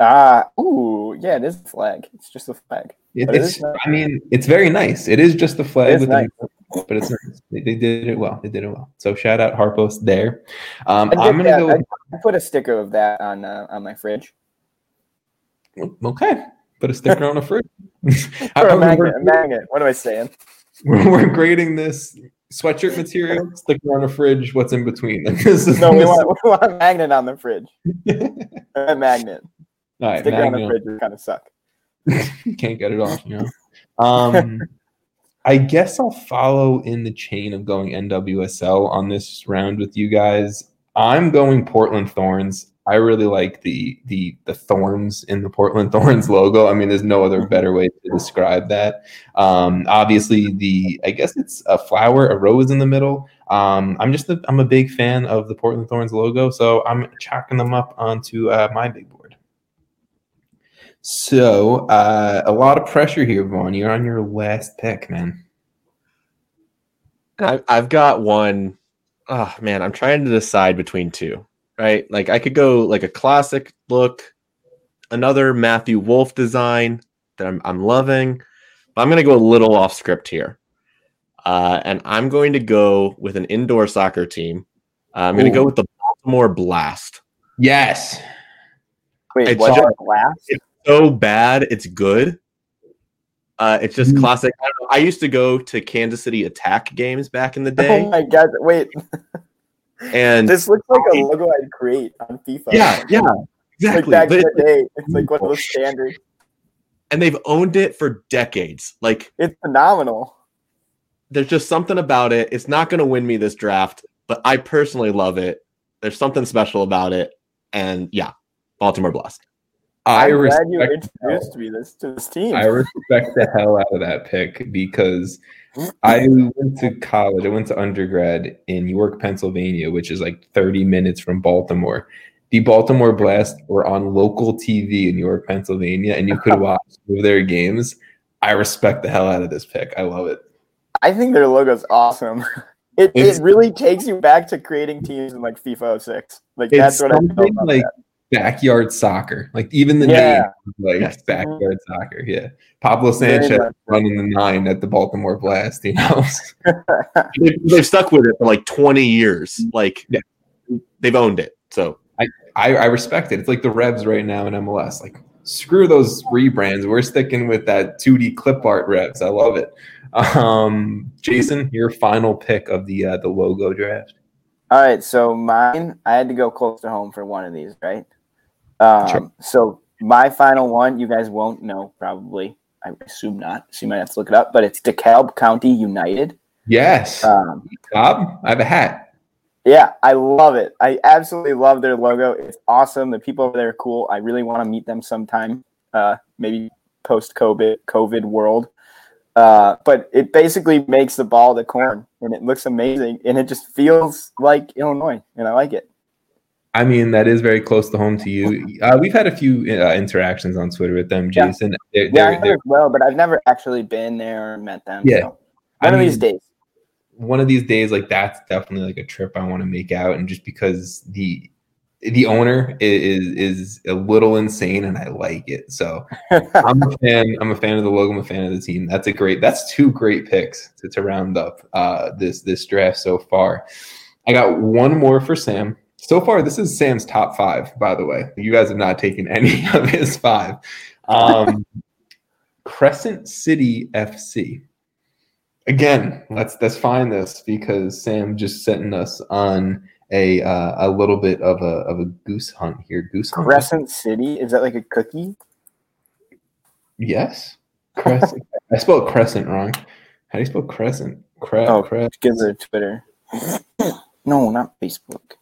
Ah, ooh, yeah, it is a flag. It's just a flag. It, it it's, nice. I mean, it's very nice. It is just a flag is with nice. the, but it's nice. They, they did it well. They did it well. So shout out Harpos there. Um, I'm gonna that. I put a sticker of that on uh, on my fridge. Okay, put a sticker on a fridge. Or a magnet, a magnet. What am I saying? we're grading this sweatshirt material. Sticker on a fridge. What's in between? This is- No, we want, we want a magnet on the fridge. A magnet. All right, Sticker on the fridge would kind of suck. can't get it off, you know. Um, I guess I'll follow in the chain of going NWSL on this round with you guys. I'm going Portland Thorns. I really like the the the thorns in the Portland Thorns logo. I mean, there's no other better way to describe that. Um, obviously, the I guess it's a flower, a rose in the middle. Um, I'm just a, I'm a big fan of the Portland Thorns logo, so I'm chalking them up onto uh, my big board. So uh, a lot of pressure here, Vaughn. You're on your last pick, man. I, I've got one. Oh man, I'm trying to decide between two. Right, like I could go like a classic look, another Matthew Wolf design that I'm I'm loving, but I'm gonna go a little off script here, uh, and I'm going to go with an indoor soccer team. Uh, I'm going to go with the Baltimore Blast. Yes. Wait, It's was just- it glass? So bad, it's good. Uh, it's just Mm. classic. I, don't know, I used to go to Kansas City Attack games back in the day. Oh my god! Wait, and this looks like a logo I'd create on FIFA. yeah, yeah, like exactly. back But in the day. It's like one of those standards. and they've owned it for decades. Like It's phenomenal. there's just something about it. It's not going to win me this draft, but I personally love it. There's something special about it, and yeah, Baltimore Blast. I I'm glad you respect introduced me this to this team. I respect the hell out of that pick because I went to college. I went to undergrad in York, Pennsylvania, which is like 30 minutes from Baltimore. The Baltimore Blast were on local TV in York, Pennsylvania, and you could watch their games. I respect the hell out of this pick. I love it. I think their logo's awesome. It, It's- it really takes you back to creating teams in like FIFA 06. Like that's what I feel about like that. Backyard soccer. Like even the Yeah. name, like Yes. backyard soccer. Yeah, Pablo Sanchez running the nine at the Baltimore Blast. You know, They've, they've stuck with it for like 20 years. Like Yeah. they've owned it. So I, I respect it. It's like the Revs right now in MLS. Like screw those rebrands. We're sticking with that 2D clip art Revs. I love it. Um, Jason, your final pick of the uh, the logo draft. All right, so mine, I had to go close to home for one of these, right? Um, Sure. So my final one, you guys won't know probably. I assume not. So you might have to look it up, but it's DeKalb County United. Yes, Um, Bob. I have a hat. yeah, I love it. I absolutely love their logo. It's awesome. The people over there are cool. I really want to meet them sometime. Uh, maybe post COVID COVID world. Uh, but it basically makes the ball the corn, and it looks amazing, and it just feels like Illinois, and I like it. I mean, that is very close to home to you. Uh, we've had a few uh, interactions on Twitter with them, Yeah. Jason. They're, Yeah, they're, I know they're well, but I've never actually been there or met them. Yeah. so. one I of these days. one of these days like that's definitely like a trip I want to make out and just because the the owner is is a little insane and I like it. So I'm a fan. I'm a fan of the logo. I'm a fan of the team. That's a great. That's two great picks to, to round up uh, this this draft so far. I got one more for Sam. So far, this is Sam's top five. By the way, you guys have not taken any of his five. Um, Crescent City FC. Again, let's let's find this because Sam just setting us on a uh, a little bit of a of a goose hunt here. Goose hunt. Crescent City is that like a cookie? Yes. Crescent. I spelled crescent wrong. How do you spell crescent? Cre- Oh, cre- Because of Twitter. no, not Facebook.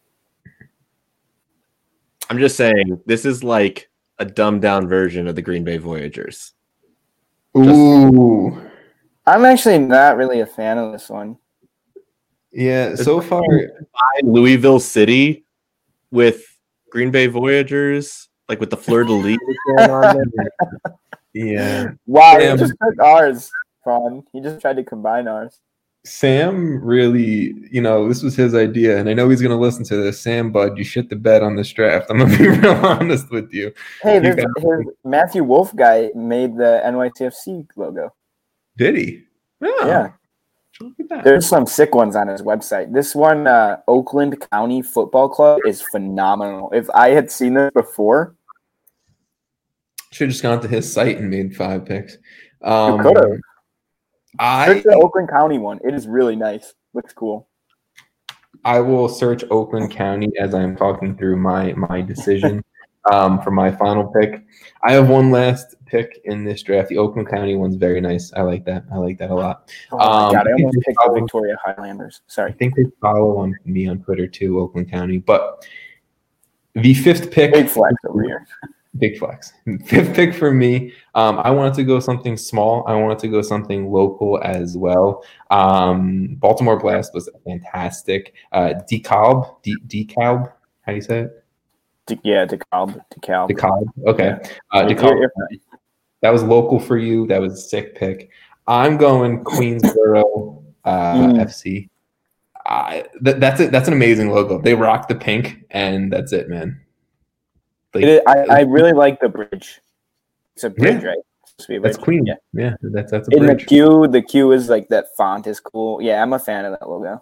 I'm just saying this is like a dumbed down version of the Green Bay Voyagers. Ooh. I'm actually not really a fan of this one. Yeah, so far Louisville City with Green Bay Voyagers, like with the fleur de lis going on there. yeah. Wow, Damn. he just took ours, Vaughn. He just tried to combine ours. Sam really, you know, this was his idea, and I know he's gonna listen to this. Sam Bud, you shit the bed on this draft. I'm gonna be real honest with you. Hey, You there's, got- his Matthew Wolf guy made the NYCFC logo. Did he? Oh, Yeah. Look at that. There's some sick ones on his website. This one, uh, Oakland County Football Club, is phenomenal. If I had seen this before, Should have just gone to his site and made five picks. Um, could've. I search the Oakland County one. It is really nice. Looks cool. I will search Oakland County as I'm talking through my my decision um, for my final pick. I have one last pick in this draft. The Oakland County one's very nice. I like that. I like that a lot. Oh my Um, god, I almost picked probably- Victoria Highlanders. Sorry. I think they follow on me on Twitter too, Oakland County. But the fifth pick, Big flex over here. big flex. Fifth pick for me. Um, I wanted to go something small. I wanted to go something local as well. Um, Baltimore Blast was fantastic. Uh, DeKalb, D- DeKalb, how do you say it? De- yeah, DeKalb. DeKalb. DeKalb. Okay. Uh, you're- if- That was local for you. That was a sick pick. I'm going Queensboro uh, Mm. FC. Th- that's it. That's an amazing logo. They rock the pink, and that's it, man. Like, is- I, I really like the bridge. It's a bridge, Yeah. right? It's supposed to be a that's bridge. Queen. Yeah. Yeah, that's that's a In the bridge. Q, the Q is like that font is cool. Yeah, I'm a fan of that logo.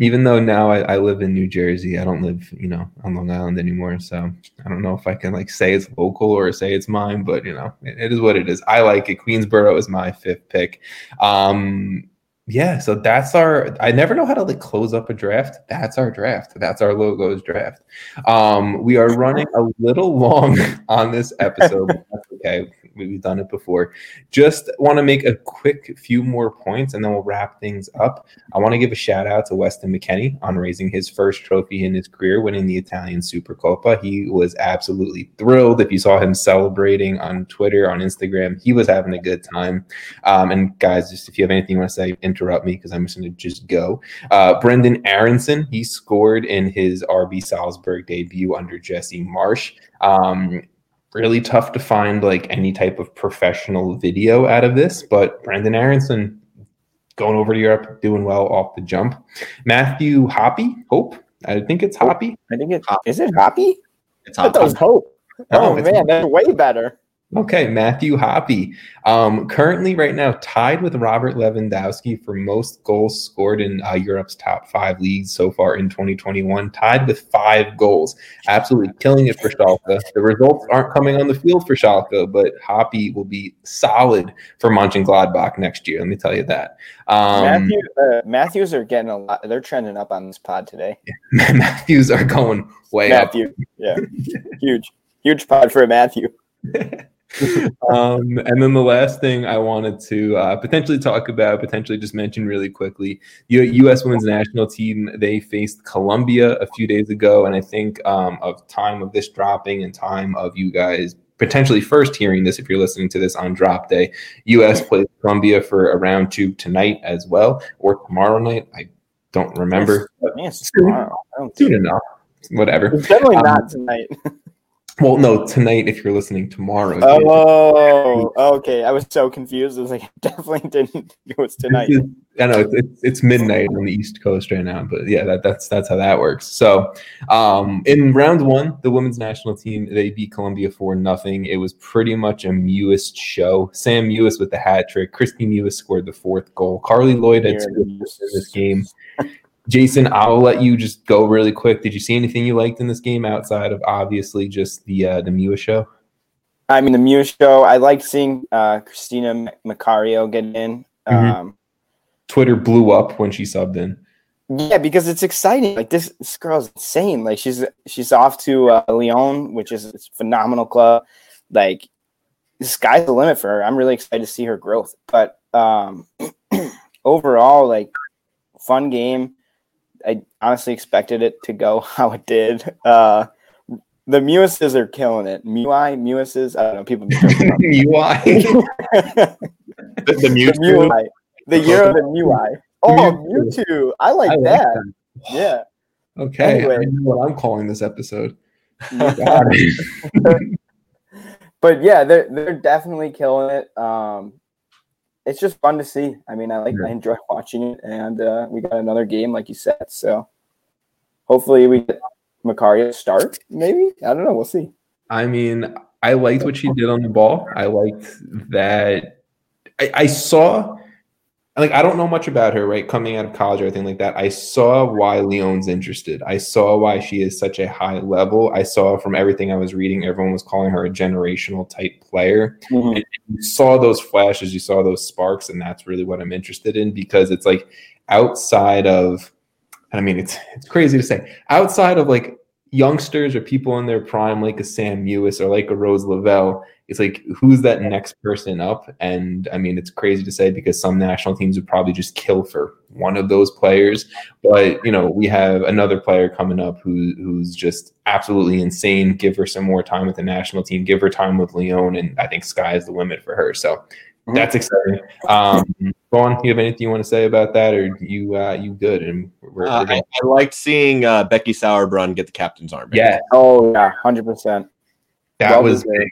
Even though now I, I live in New Jersey, I don't live, you know, on Long Island anymore. So I don't know if I can like say it's local or say it's mine, but you know, it, it is what it is. I like it. Queensboro is my fifth pick. Um, yeah, so that's our. I never know how to like close up a draft. That's our draft. That's our logos draft. Um, we are running a little long on this episode. but that's okay, we've done it before. Just want to make a quick few more points, and then we'll wrap things up. I want to give a shout out to Weston McKennie on raising his first trophy in his career, winning the Italian Supercoppa. He was absolutely thrilled. If you saw him celebrating on Twitter, on Instagram, he was having a good time. Um, and guys, just if you have anything you want to say, interrupt me because I'm just going to just go. Uh, Brenden Aronson, he scored in his RB Salzburg debut under Jesse Marsch. Um, really tough to find like any type of professional video out of this, but Brenden Aronson going over to Europe, doing well off the jump. Matthew Hoppe, Hope. I think it's Hoppy. I think it is is it Hoppy. It's I thought it was Hope. No, Oh it's- man, that's way better. Okay, Matthew Hoppe. Um, currently, right now, tied with Robert Lewandowski for most goals scored in uh, Europe's top five leagues so far in 2021. Tied with five goals. Absolutely killing it for Schalke. The results aren't coming on the field for Schalke, but Hoppe will be solid for Mönchengladbach next year. Let me tell you that. Um, Matthew, uh, Matthews are getting a lot. They're trending up on this pod today. Matthews are going way up. Matthew, yeah, huge, huge pod for a Matthew. um, and then the last thing I wanted to uh, potentially talk about, potentially just mention really quickly, U- U.S. Women's National Team they faced Colombia a few days ago, and I think um, of time of this dropping and time of you guys potentially first hearing this if you're listening to this on drop day. U.S. plays Colombia for a round two tonight as well, or tomorrow night. I don't remember. I think it's tomorrow. I don't Soon enough. Whatever. it's definitely Um, not tonight. Well, no, tonight if you're listening tomorrow. Oh, okay. I was so confused. I was like, I definitely didn't. It was tonight. I know it's, it's, it's midnight on the East Coast right now, but yeah, that, that's that's how that works. So, um, in round one, the women's national team they beat Colombia for nothing. It was pretty much a Mewis show. Sam Mewis with the hat trick. Kristie Mewis scored the fourth goal. Carli Lloyd had two assists in this game. Jason, I'll let you just go really quick. Did you see anything you liked in this game outside of obviously just the uh, the Mewis show? I mean, the Mewis show. I liked seeing uh, Catarina Macario get in. Mhm. Um, Twitter blew up when she subbed in. Yeah, because it's exciting. Like this, this girl's insane. Like she's she's off to uh, Lyon, which is a phenomenal club. Like the sky's the limit for her. I'm really excited to see her growth. But um, overall, like fun game. I honestly expected it to go how it did. Uh, the Mewises are killing it. Mui, Mewises, I don't know. People. UI. The, the the Mewtwo. Mui, the year of the Mui. Oh, Mewtwo. I like I that. that. Yeah. Okay, Anyway. I know what I'm calling this episode. but yeah, they're they're definitely killing it. Um, it's just fun to see. I mean, I like I enjoy watching it, and uh, we got another game, like you said. So hopefully we get Macario start. Maybe I don't know. We'll see. I mean, I liked what she did on the ball. I liked that. I, I saw, like, I don't know much about her, right? Coming out of college or anything like that. I saw why Lyon's interested. I saw why she is such a high level. I saw from everything I was reading, everyone was calling her a generational type player. Mm-hmm. you saw those flashes, you saw those sparks, and that's really what I'm interested in because it's like outside of, I mean, it's it's crazy to say, outside of like youngsters or people in their prime, like a Sam Mewis or like a Rose Lavelle, it's like who's that next person up? And I mean, it's crazy to say because some national teams would probably just kill for one of those players, but you know, we have another player coming up who who's just absolutely insane. Give her some more time with the national team. Give her time with Lyon, and I think sky is the limit for her. So. That's exciting. Um, Vaughn, you have anything you want to say about that, or you uh, you good? And we're, Uh, we're I, I liked seeing uh, Becky Sauerbrunn get the captain's arm. yeah, Oh yeah, hundred percent. that Well was big.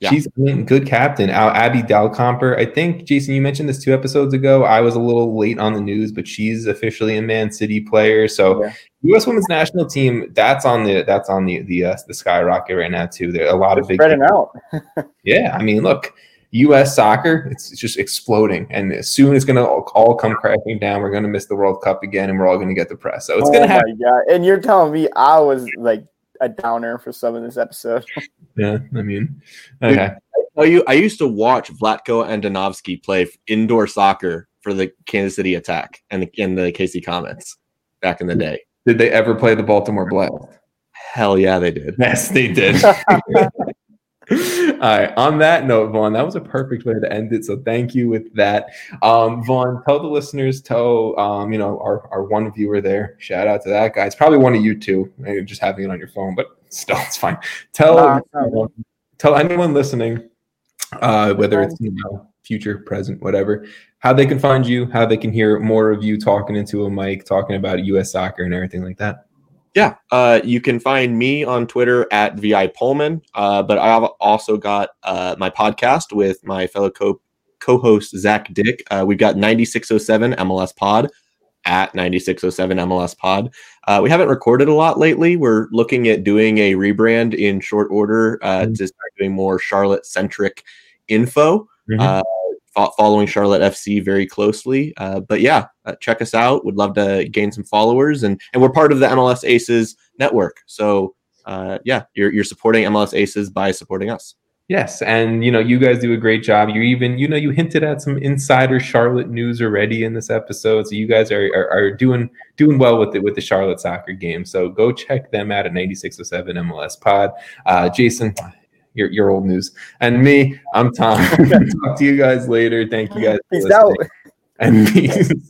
Yeah. She's I mean, good captain. Al Abby Dahlkemper. I think Jason, you mentioned this two episodes ago. I was a little late on the news, but she's officially a Man City player. So Yeah. U.S. Women's National Team. That's on the that's on the the uh, the skyrocket right now too. There are a lot of big. Spreading out. Yeah, I mean, look, U.S. soccer, it's, it's just exploding, and soon it's going to all come crashing down, we're going to miss the World Cup again, and we're all going to get the press. So it's oh going to happen. my god! And you're telling me I was like a downer for some of this episode. Yeah, I mean, okay. Oh, you! I used to watch Vlatko Andonovski play indoor soccer for the Kansas City Attack and the, and the KC Comets back in the day. Did they ever play the Baltimore Blast? Hell yeah, they did. Yes, they did. All right. On that note, Vaughn, that was a perfect way to end it. So thank you with that. Um, Vaughn, tell the listeners, tell um, you know, our, our one viewer there. Shout out to that guy. It's probably one of you two. You're just having it on your phone, but still it's fine. Tell no. tell anyone listening, uh, whether it's you know, future, present, whatever, how they can find you, how they can hear more of you talking into a mic, talking about US soccer and everything like that. Yeah, uh, you can find me on Twitter at vi Pullman, uh, but I've also got uh, my podcast with my fellow co co-host Zach Dick. Uh, we've got 9607 MLS Pod at 9607 MLS Pod. Uh, we haven't recorded a lot lately. We're looking at doing a rebrand in short order uh, mm-hmm. to start doing more Charlotte centric info. Mm-hmm. Following Charlotte FC very closely. Uh, but yeah, uh, check us out. Would love to gain some followers, and and we're part of the MLS Aces network. So uh, yeah, you're you're supporting MLS Aces by supporting us. Yes, and you know you guys do a great job. You even you know you hinted at some insider Charlotte news already in this episode, so you guys are are, are doing doing well with it with the Charlotte soccer game. So go check them out at 9607 MLS Pod. Uh, Jason, your, your old news. And me, I'm Tom. Talk to you guys later. Thank you uh, guys. Peace out. And peace.